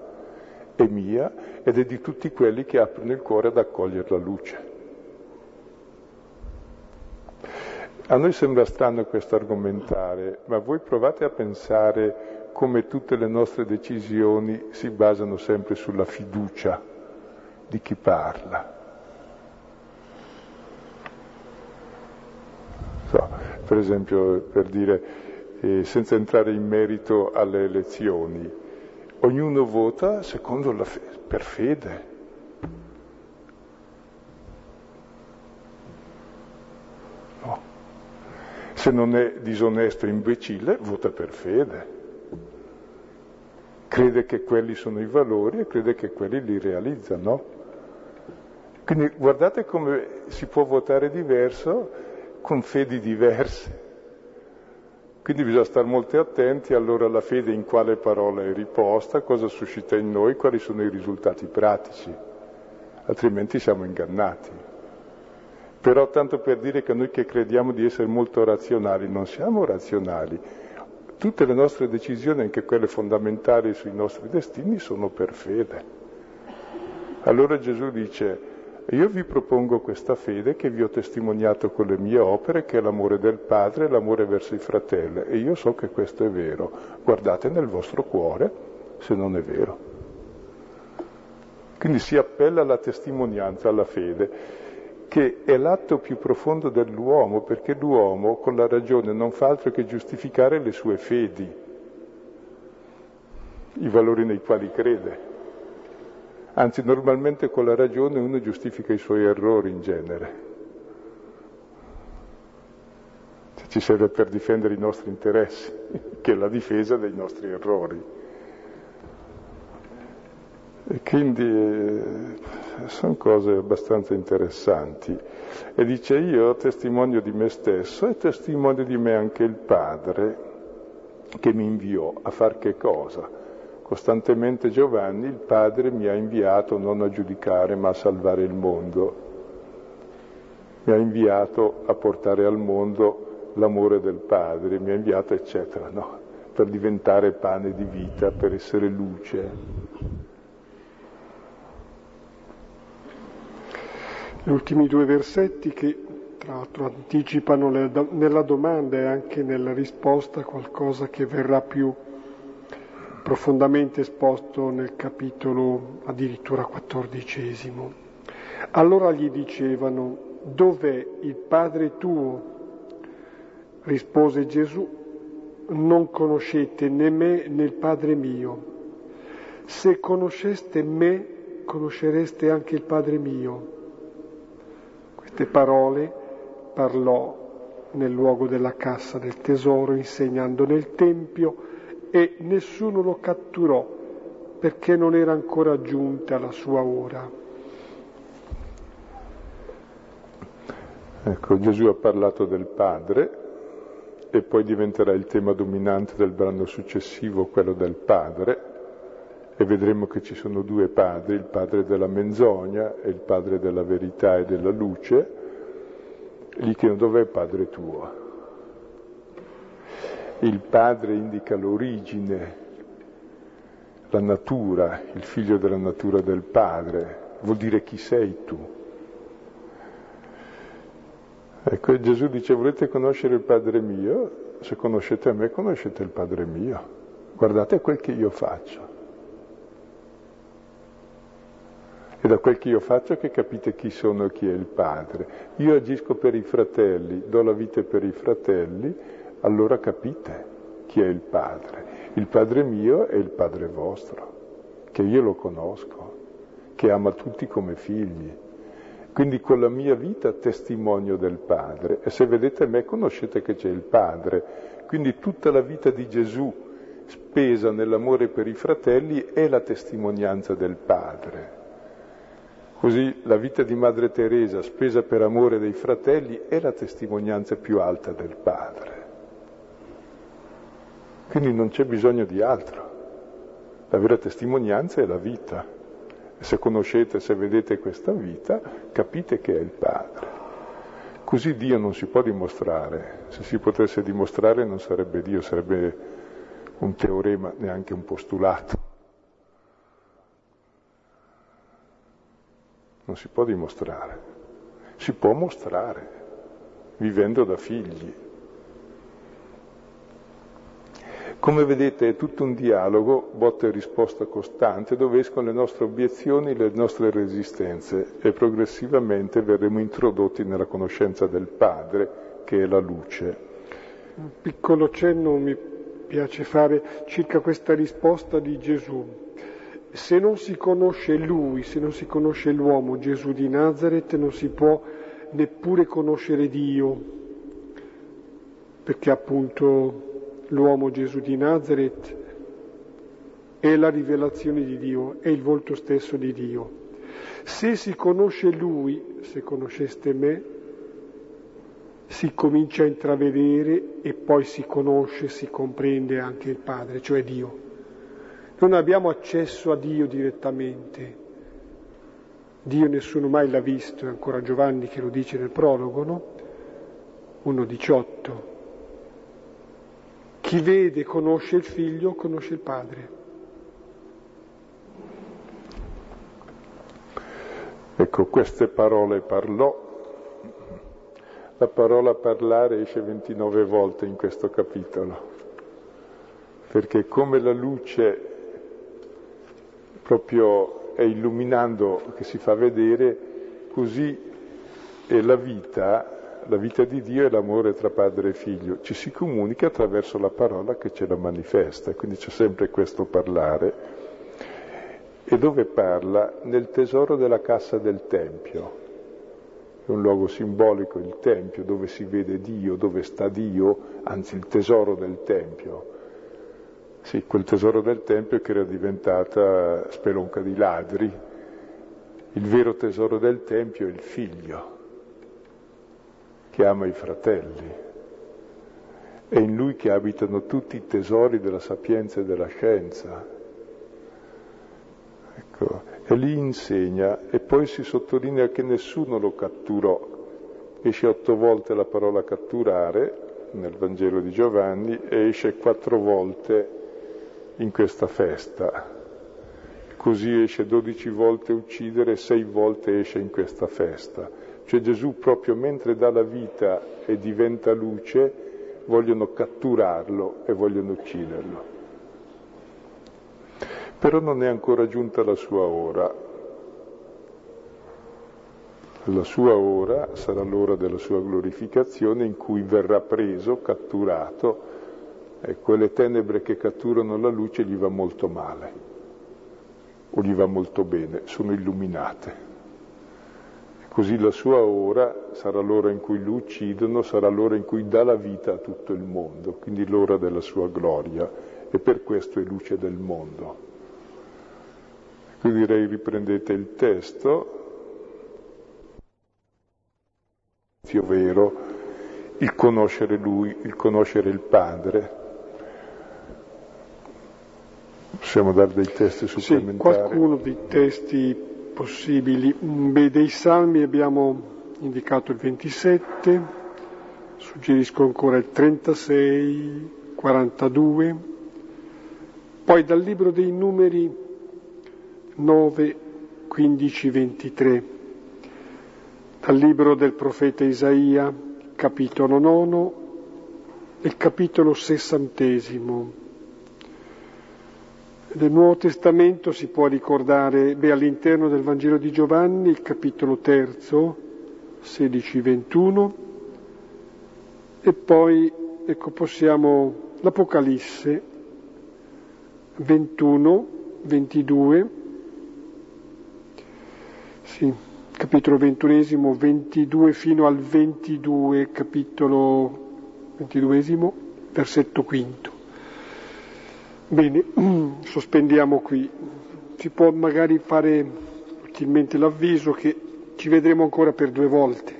è mia ed è di tutti quelli che aprono il cuore ad accogliere la luce. A noi sembra strano questo argomentare, ma voi provate a pensare come tutte le nostre decisioni si basano sempre sulla fiducia di chi parla. So, per esempio, per dire, eh, senza entrare in merito alle elezioni, ognuno vota secondo la fe- per fede. Se non è disonesto e imbecille, vota per fede crede che quelli sono i valori e crede che quelli li realizzano. Quindi guardate come si può votare diverso con fedi diverse. Quindi bisogna stare molto attenti allora alla fede in quale parola è riposta, cosa suscita in noi, quali sono i risultati pratici, altrimenti siamo ingannati. Però tanto per dire che noi che crediamo di essere molto razionali, non siamo razionali, tutte le nostre decisioni, anche quelle fondamentali sui nostri destini, sono per fede. Allora Gesù dice, io vi propongo questa fede che vi ho testimoniato con le mie opere, che è l'amore del Padre, l'amore verso i fratelli, e io so che questo è vero. Guardate nel vostro cuore se non è vero. Quindi si appella alla testimonianza, alla fede che è l'atto più profondo dell'uomo, perché l'uomo con la ragione non fa altro che giustificare le sue fedi, i valori nei quali crede. Anzi, normalmente con la ragione uno giustifica i suoi errori in genere. Ci serve per difendere i nostri interessi, che è la difesa dei nostri errori. E quindi eh, sono cose abbastanza interessanti. E dice io testimonio di me stesso e testimonio di me anche il Padre che mi inviò a far che cosa? Costantemente Giovanni, il Padre mi ha inviato non a giudicare ma a salvare il mondo. Mi ha inviato a portare al mondo l'amore del Padre, mi ha inviato eccetera, no? Per diventare pane di vita, per essere luce. Gli ultimi due versetti che tra l'altro anticipano nella domanda e anche nella risposta qualcosa che verrà più profondamente esposto nel capitolo addirittura quattordicesimo. Allora gli dicevano, dov'è il Padre tuo? Rispose Gesù, non conoscete né me né il Padre mio. Se conosceste me, conoscereste anche il Padre mio queste parole parlò nel luogo della cassa del tesoro, insegnando nel Tempio, e nessuno lo catturò perché non era ancora giunta la sua ora. Ecco, Gesù ha parlato del Padre e poi diventerà il tema dominante del brano successivo, quello del Padre, e vedremo che ci sono due padri, il padre della menzogna e il padre della verità e della luce, gli chiedono dov'è il padre tuo? Il padre indica l'origine, la natura, il figlio della natura del padre, vuol dire chi sei tu. Ecco, Gesù dice, volete conoscere il Padre mio? Se conoscete me, conoscete il Padre mio. Guardate quel che io faccio. È da quel che io faccio che capite chi sono e chi è il Padre. Io agisco per i fratelli, do la vita per i fratelli, allora capite chi è il Padre. Il Padre mio è il Padre vostro, che io lo conosco, che ama tutti come figli. Quindi con la mia vita testimonio del Padre. E se vedete me conoscete che c'è il Padre. Quindi tutta la vita di Gesù spesa nell'amore per i fratelli è la testimonianza del Padre. Così la vita di Madre Teresa, spesa per amore dei fratelli, è la testimonianza più alta del Padre. Quindi non c'è bisogno di altro. La vera testimonianza è la vita. E se conoscete, se vedete questa vita, capite che è il Padre. Così Dio non si può dimostrare. Se si potesse dimostrare non sarebbe Dio, sarebbe un teorema, neanche un postulato. Non si può dimostrare, si può mostrare vivendo da figli. Come vedete è tutto un dialogo, botta e risposta costante, dove escono le nostre obiezioni, le nostre resistenze e progressivamente verremo introdotti nella conoscenza del Padre, che è la luce. Un piccolo cenno mi piace fare circa questa risposta di Gesù se non si conosce lui, se non si conosce l'uomo Gesù di Nazareth, non si può neppure conoscere Dio, perché appunto l'uomo Gesù di Nazareth è la rivelazione di Dio, è il volto stesso di Dio. Se si conosce lui, se conosceste me, si comincia a intravedere e poi si conosce, si comprende anche il Padre, cioè Dio. Non abbiamo accesso a Dio direttamente. Dio nessuno mai l'ha visto, è ancora Giovanni che lo dice nel prologo, no? 1.18. Chi vede, conosce il figlio, conosce il padre. Ecco, queste parole parlò. La parola parlare esce 29 volte in questo capitolo, perché come la luce proprio è illuminando che si fa vedere, così è la vita, la vita di Dio è l'amore tra padre e figlio, ci si comunica attraverso la parola che ce la manifesta, quindi c'è sempre questo parlare. E dove parla? Nel tesoro della cassa del Tempio. È un luogo simbolico il Tempio, dove si vede Dio, dove sta Dio, anzi il tesoro del Tempio sì, quel tesoro del Tempio che era diventata spelonca di ladri. Il vero tesoro del Tempio è il figlio, che ama i fratelli. È in lui che abitano tutti i tesori della sapienza e della scienza. Ecco, e lì insegna e poi si sottolinea che nessuno lo catturò. Esce otto volte la parola catturare nel Vangelo di Giovanni e esce quattro volte in questa festa. Così esce dodici volte uccidere, sei volte esce in questa festa. Cioè Gesù proprio mentre dà la vita e diventa luce, vogliono catturarlo e vogliono ucciderlo. Però non è ancora giunta la sua ora. La sua ora sarà l'ora della sua glorificazione in cui verrà preso, catturato e quelle tenebre che catturano la luce gli va molto male o gli va molto bene, sono illuminate. Così la sua ora sarà l'ora in cui lo uccidono, sarà l'ora in cui dà la vita a tutto il mondo, quindi l'ora della sua gloria e per questo è luce del mondo. Quindi direi riprendete il testo, vero, il conoscere Lui, il conoscere il Padre, Possiamo dare dei testi supplementari? Sì, qualcuno dei testi possibili. Beh, dei salmi abbiamo indicato il 27, suggerisco ancora il 36, 42, poi dal libro dei numeri 9, 15, 23, dal libro del profeta Isaia capitolo nono e il capitolo sessantesimo. Nel Nuovo Testamento si può ricordare, beh, all'interno del Vangelo di Giovanni, il capitolo terzo, 16-21, e poi, ecco, possiamo, l'Apocalisse 21, 22, sì, capitolo ventunesimo, 22 fino al 22, capitolo ventiduesimo, versetto quinto. Bene, sospendiamo qui. Si può magari fare utilmente l'avviso che ci vedremo ancora per due volte,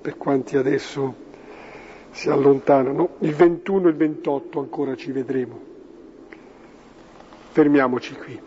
per quanti adesso si allontanano. Il 21 e il 28 ancora ci vedremo. Fermiamoci qui.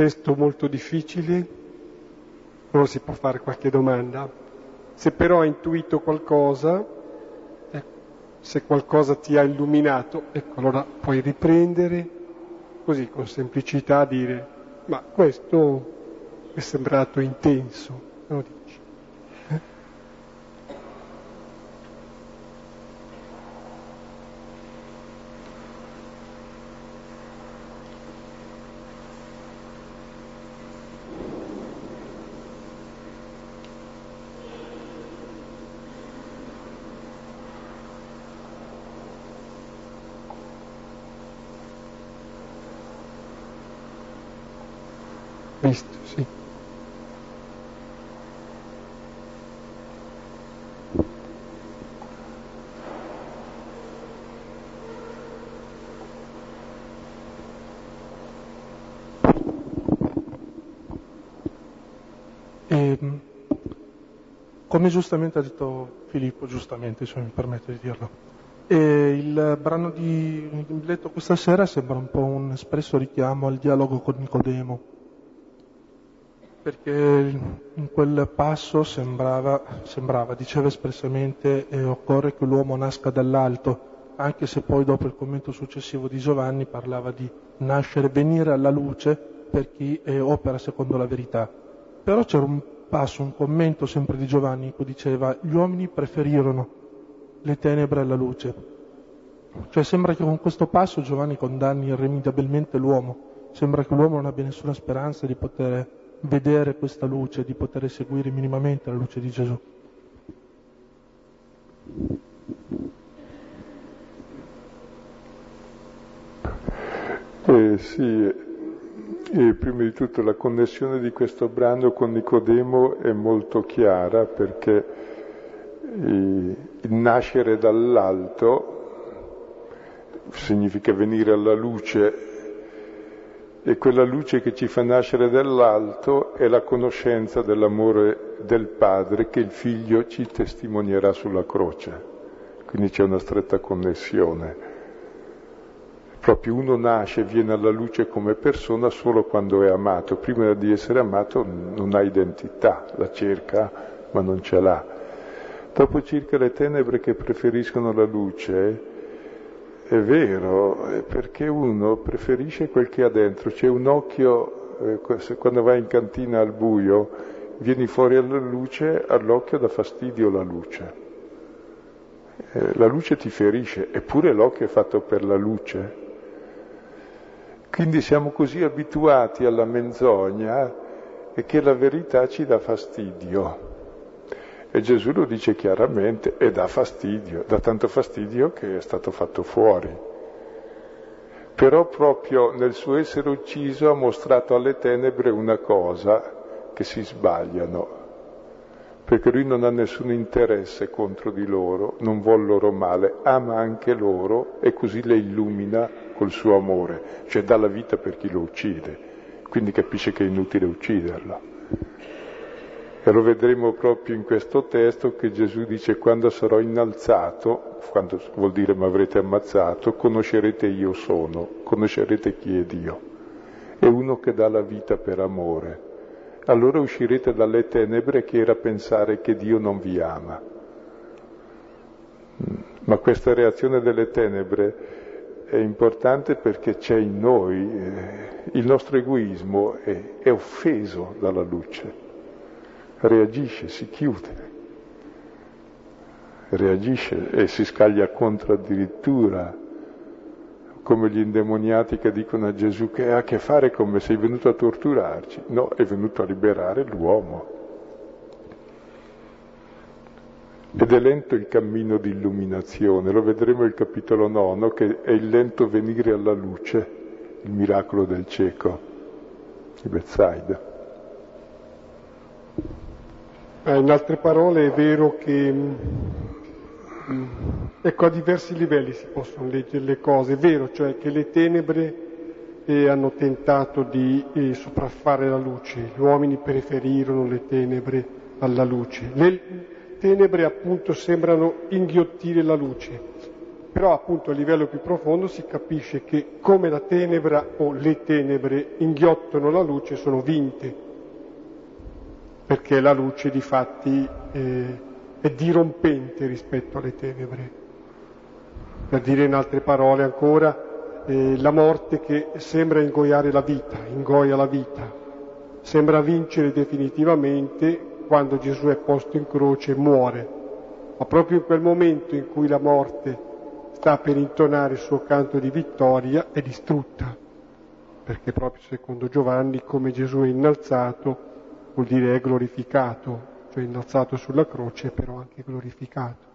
Testo molto difficile, non si può fare qualche domanda. Se però hai intuito qualcosa, ecco, se qualcosa ti ha illuminato, ecco, allora puoi riprendere così con semplicità dire, ma questo è sembrato intenso, no? Cristo, sì. Come giustamente ha detto Filippo, giustamente se mi permette di dirlo, e il brano di letto questa sera sembra un po' un espresso richiamo al dialogo con Nicodemo. Perché in quel passo sembrava, sembrava diceva espressamente eh, occorre che l'uomo nasca dall'alto, anche se poi dopo il commento successivo di Giovanni parlava di nascere, venire alla luce per chi eh, opera secondo la verità. Però c'era un passo, un commento sempre di Giovanni cui diceva gli uomini preferirono le tenebre alla luce. Cioè sembra che con questo passo Giovanni condanni irrimediabilmente l'uomo, sembra che l'uomo non abbia nessuna speranza di poter vedere questa luce, di poter seguire minimamente la luce di Gesù. sì, e prima di tutto la connessione di questo brano con Nicodemo è molto chiara perché il nascere dall'alto significa venire alla luce e quella luce che ci fa nascere dall'alto è la conoscenza dell'amore del Padre che il Figlio ci testimonierà sulla croce. Quindi c'è una stretta connessione. Proprio uno nasce e viene alla luce come persona solo quando è amato. Prima di essere amato non ha identità, la cerca ma non ce l'ha. Dopo circa le tenebre che preferiscono la luce, è vero, perché uno preferisce quel che ha dentro. C'è un occhio, eh, quando vai in cantina al buio, vieni fuori alla luce, all'occhio dà fastidio la luce. Eh, la luce ti ferisce, eppure l'occhio è fatto per la luce. Quindi siamo così abituati alla menzogna che la verità ci dà fastidio. E Gesù lo dice chiaramente e dà fastidio, dà tanto fastidio che è stato fatto fuori. Però proprio nel suo essere ucciso ha mostrato alle tenebre una cosa, che si sbagliano, perché lui non ha nessun interesse contro di loro, non vuol loro male, ama anche loro e così le illumina col suo amore, cioè dà la vita per chi lo uccide, quindi capisce che è inutile ucciderlo. E lo vedremo proprio in questo testo che Gesù dice quando sarò innalzato, quando vuol dire mi avrete ammazzato, conoscerete io sono, conoscerete chi è Dio. È uno che dà la vita per amore. Allora uscirete dalle tenebre che era pensare che Dio non vi ama. Ma questa reazione delle tenebre è importante perché c'è in noi, eh, il nostro egoismo è, è offeso dalla luce reagisce, si chiude, reagisce e si scaglia contro addirittura, come gli indemoniati che dicono a Gesù che ha a che fare come sei venuto a torturarci. No, è venuto a liberare l'uomo. Ed è lento il cammino di illuminazione, lo vedremo nel capitolo nono, che è il lento venire alla luce, il miracolo del cieco di Bethsaida. Eh, in altre parole è vero che ecco, a diversi livelli si possono leggere le cose. È vero, cioè che le tenebre eh, hanno tentato di eh, sopraffare la luce, gli uomini preferirono le tenebre alla luce. Le tenebre appunto sembrano inghiottire la luce, però appunto a livello più profondo si capisce che come la tenebra o le tenebre inghiottono la luce sono vinte perché la luce di fatti eh, è dirompente rispetto alle tenebre. Per dire in altre parole ancora, eh, la morte che sembra ingoiare la vita, ingoia la vita, sembra vincere definitivamente quando Gesù è posto in croce e muore, ma proprio in quel momento in cui la morte sta per intonare il suo canto di vittoria è distrutta, perché proprio secondo Giovanni come Gesù è innalzato, vuol dire è glorificato, cioè innalzato sulla croce, però anche glorificato.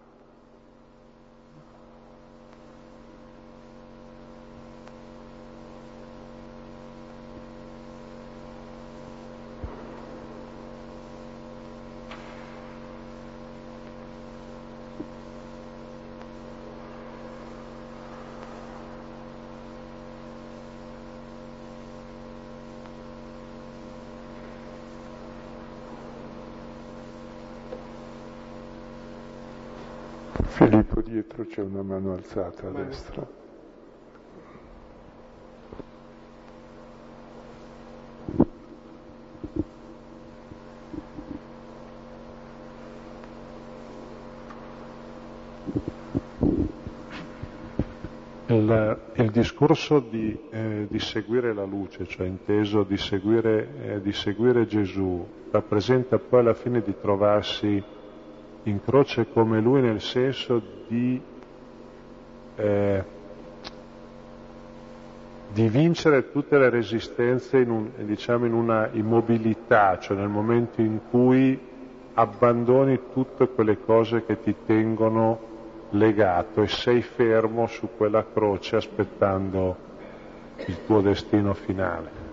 Dietro c'è una mano alzata a destra. Il, il discorso di, eh, di, seguire la luce, cioè inteso di seguire, eh, di seguire Gesù, rappresenta poi alla fine di trovarsi in croce come lui nel senso di, eh, di vincere tutte le resistenze in, un, diciamo in una immobilità, cioè nel momento in cui abbandoni tutte quelle cose che ti tengono legato e sei fermo su quella croce aspettando il tuo destino finale.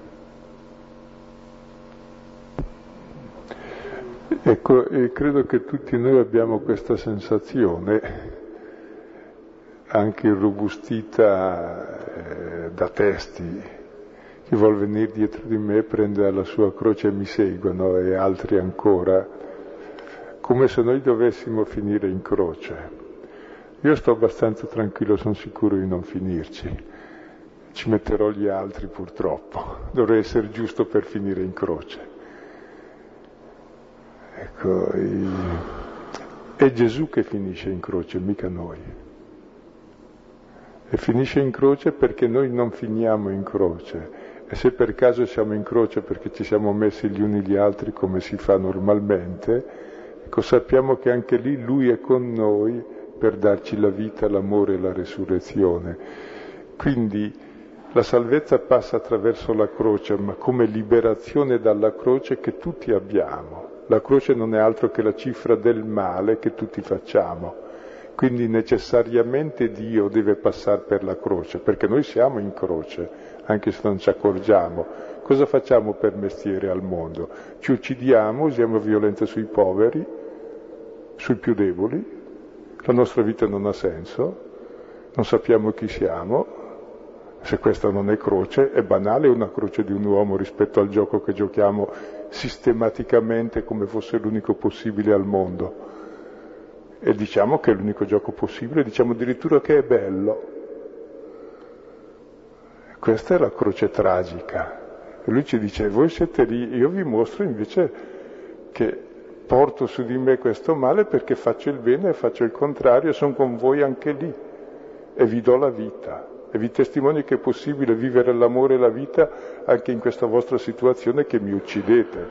Ecco, credo che tutti noi abbiamo questa sensazione, anche irrobustita eh, da testi, chi vuol venire dietro di me prende la sua croce e mi seguono e altri ancora, come se noi dovessimo finire in croce. Io sto abbastanza tranquillo, sono sicuro di non finirci. Ci metterò gli altri purtroppo. Dovrei essere giusto per finire in croce. Ecco, è Gesù che finisce in croce, mica noi. E finisce in croce perché noi non finiamo in croce. E se per caso siamo in croce perché ci siamo messi gli uni gli altri come si fa normalmente, ecco, sappiamo che anche lì Lui è con noi per darci la vita, l'amore e la resurrezione. Quindi la salvezza passa attraverso la croce, ma come liberazione dalla croce che tutti abbiamo. La croce non è altro che la cifra del male che tutti facciamo. Quindi necessariamente Dio deve passare per la croce, perché noi siamo in croce, anche se non ci accorgiamo. Cosa facciamo per mestiere al mondo? Ci uccidiamo, usiamo violenza sui poveri, sui più deboli, la nostra vita non ha senso, non sappiamo chi siamo, se questa non è croce, è banale una croce di un uomo rispetto al gioco che giochiamo sistematicamente come fosse l'unico possibile al mondo. E diciamo che è l'unico gioco possibile, diciamo addirittura che è bello. Questa è la croce tragica. E lui ci dice, voi siete lì, io vi mostro invece che porto su di me questo male perché faccio il bene e faccio il contrario sono con voi anche lì e vi do la vita e vi testimonio che è possibile vivere l'amore e la vita anche in questa vostra situazione che mi uccidete,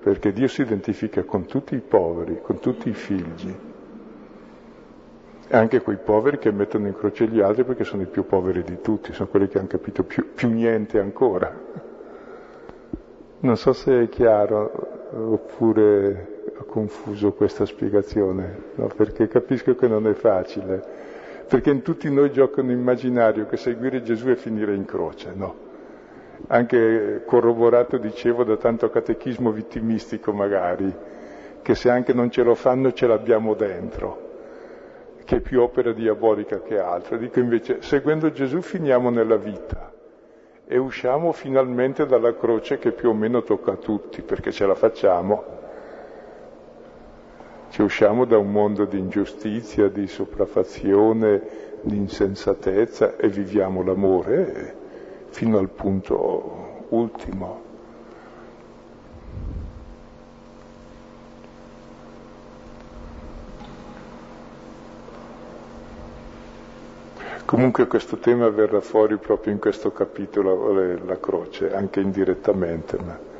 perché Dio si identifica con tutti i poveri, con tutti i figli, anche quei poveri che mettono in croce gli altri perché sono i più poveri di tutti, sono quelli che hanno capito più, più niente ancora. Non so se è chiaro, oppure ho confuso questa spiegazione, no? perché capisco che non è facile, perché in tutti noi gioca un immaginario che seguire Gesù è finire in croce, no? Anche corroborato, dicevo, da tanto catechismo vittimistico magari, che se anche non ce lo fanno ce l'abbiamo dentro, che è più opera diabolica che altro. Dico invece, seguendo Gesù finiamo nella vita e usciamo finalmente dalla croce che più o meno tocca a tutti, perché ce la facciamo. Ci usciamo da un mondo di ingiustizia, di sopraffazione, di insensatezza e viviamo l'amore fino al punto ultimo. Comunque questo tema verrà fuori proprio in questo capitolo, la croce, anche indirettamente. Ma...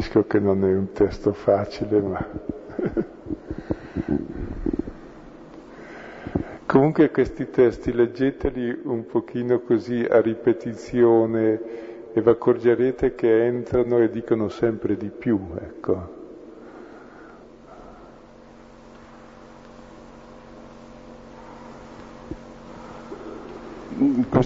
capisco che non è un testo facile, ma... Comunque questi testi leggeteli un pochino così a ripetizione e vi accorgerete che entrano e dicono sempre di più, ecco.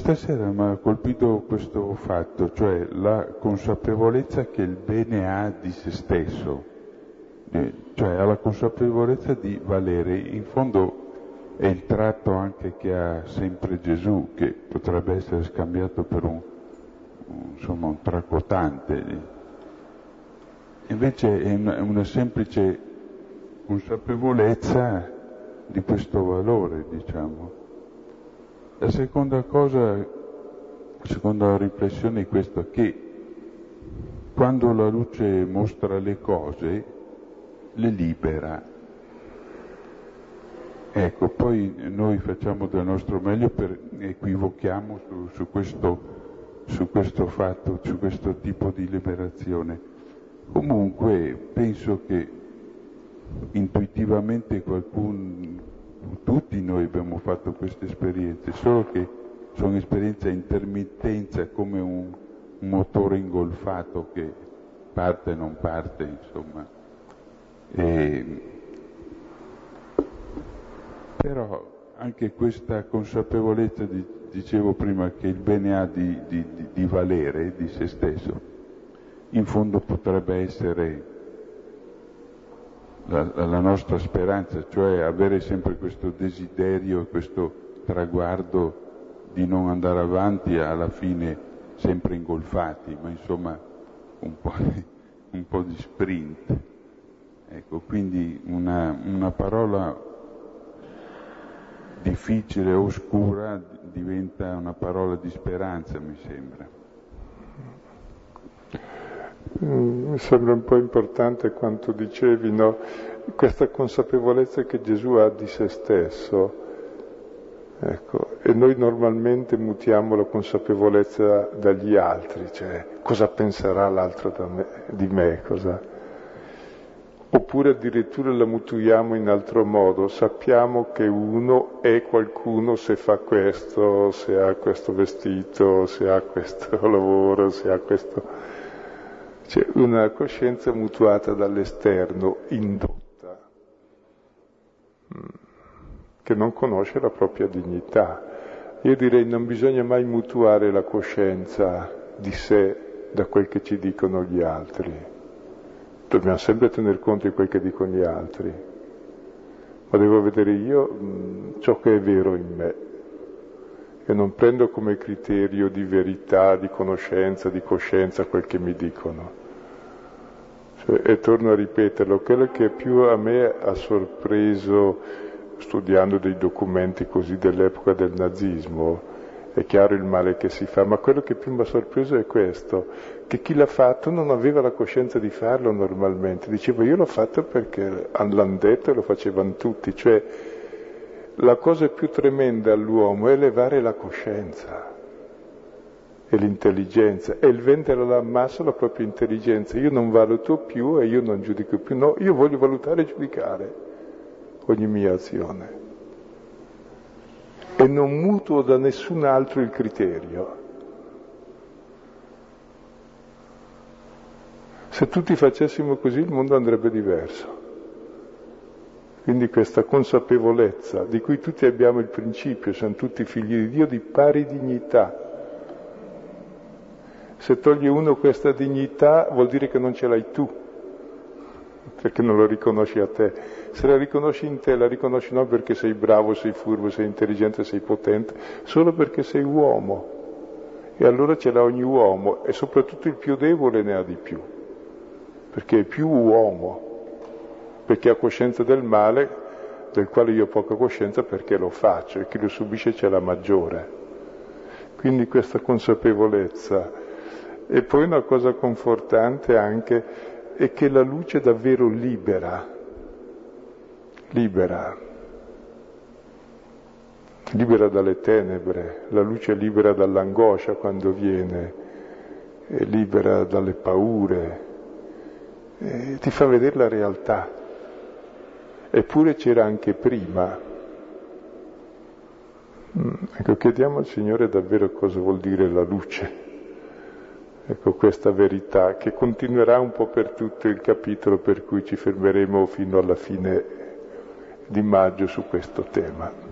Questa sera mi ha colpito questo fatto, cioè la consapevolezza che il bene ha di se stesso, cioè ha la consapevolezza di valere. In fondo è il tratto anche che ha sempre Gesù, che potrebbe essere scambiato per un, insomma, un tracotante. Invece è una semplice consapevolezza di questo valore, diciamo. La seconda cosa, la seconda riflessione è questa, che quando la luce mostra le cose, le libera. Ecco, poi noi facciamo del nostro meglio per equivochiamo su, su, questo, su questo fatto, su questo tipo di liberazione. Comunque penso che intuitivamente qualcuno, tutti noi abbiamo fatto queste esperienze, solo che sono esperienze a intermittenza come un, motore ingolfato che parte e non parte, insomma. E, però anche questa consapevolezza, di, dicevo prima, che il bene ha di, di, di valere di se stesso, in fondo potrebbe essere la, la, nostra speranza, cioè avere sempre questo desiderio questo traguardo di non andare avanti alla fine sempre ingolfati, ma insomma un po', un po di sprint. Ecco, quindi una, una parola difficile, oscura, diventa una parola di speranza, mi sembra. Mm, mi sembra un po' importante quanto dicevi, no? questa consapevolezza che Gesù ha di se stesso. Ecco, e noi normalmente mutiamo la consapevolezza dagli altri, cioè cosa penserà l'altro me, di me, cosa... oppure addirittura la mutuiamo in altro modo, sappiamo che uno è qualcuno se fa questo, se ha questo vestito, se ha questo lavoro, se ha questo c'è una coscienza mutuata dall'esterno, indotta, mm, che non conosce la propria dignità. Io direi non bisogna mai mutuare la coscienza di sé da quel che ci dicono gli altri. Dobbiamo sempre tener conto di quel che dicono gli altri, ma devo vedere io mh, mm, ciò che è vero in me e non prendo come criterio di verità, di conoscenza, di coscienza quel che mi dicono. Cioè, e torno a ripeterlo, quello che più a me ha sorpreso studiando dei documenti così dell'epoca del nazismo, è chiaro il male che si fa, ma quello che più mi ha sorpreso è questo, che chi l'ha fatto non aveva la coscienza di farlo normalmente, diceva io l'ho fatto perché l'hanno detto e lo facevano tutti, cioè la cosa più tremenda all'uomo è elevare la coscienza e l'intelligenza e il vendere alla massa la propria intelligenza. Io non valuto più e io non giudico più, no, io voglio valutare e giudicare ogni mia azione. E non mutuo da nessun altro il criterio. Se tutti facessimo così il mondo andrebbe diverso. Quindi questa consapevolezza di cui tutti abbiamo il principio, siamo tutti figli di Dio, di pari dignità. Se togli uno questa dignità vuol dire che non ce l'hai tu, perché non lo riconosci a te. Se la riconosci in te, la riconosci non perché sei bravo, sei furbo, sei intelligente, sei potente, solo perché sei uomo. E allora ce l'ha ogni uomo e soprattutto il più debole ne ha di più, perché è più uomo perché ha coscienza del male del quale io ho poca coscienza perché lo faccio e chi lo subisce c'è la maggiore. Quindi questa consapevolezza. E poi una cosa confortante anche è che la luce è davvero libera, libera, libera dalle tenebre, la luce è libera dall'angoscia quando viene, è libera dalle paure, ti fa vedere la realtà. Eppure c'era anche prima. Mm, ecco, chiediamo al Signore davvero cosa vuol dire la luce. Ecco questa verità che continuerà un po' per tutto il capitolo per cui ci fermeremo fino alla fine di maggio su questo tema.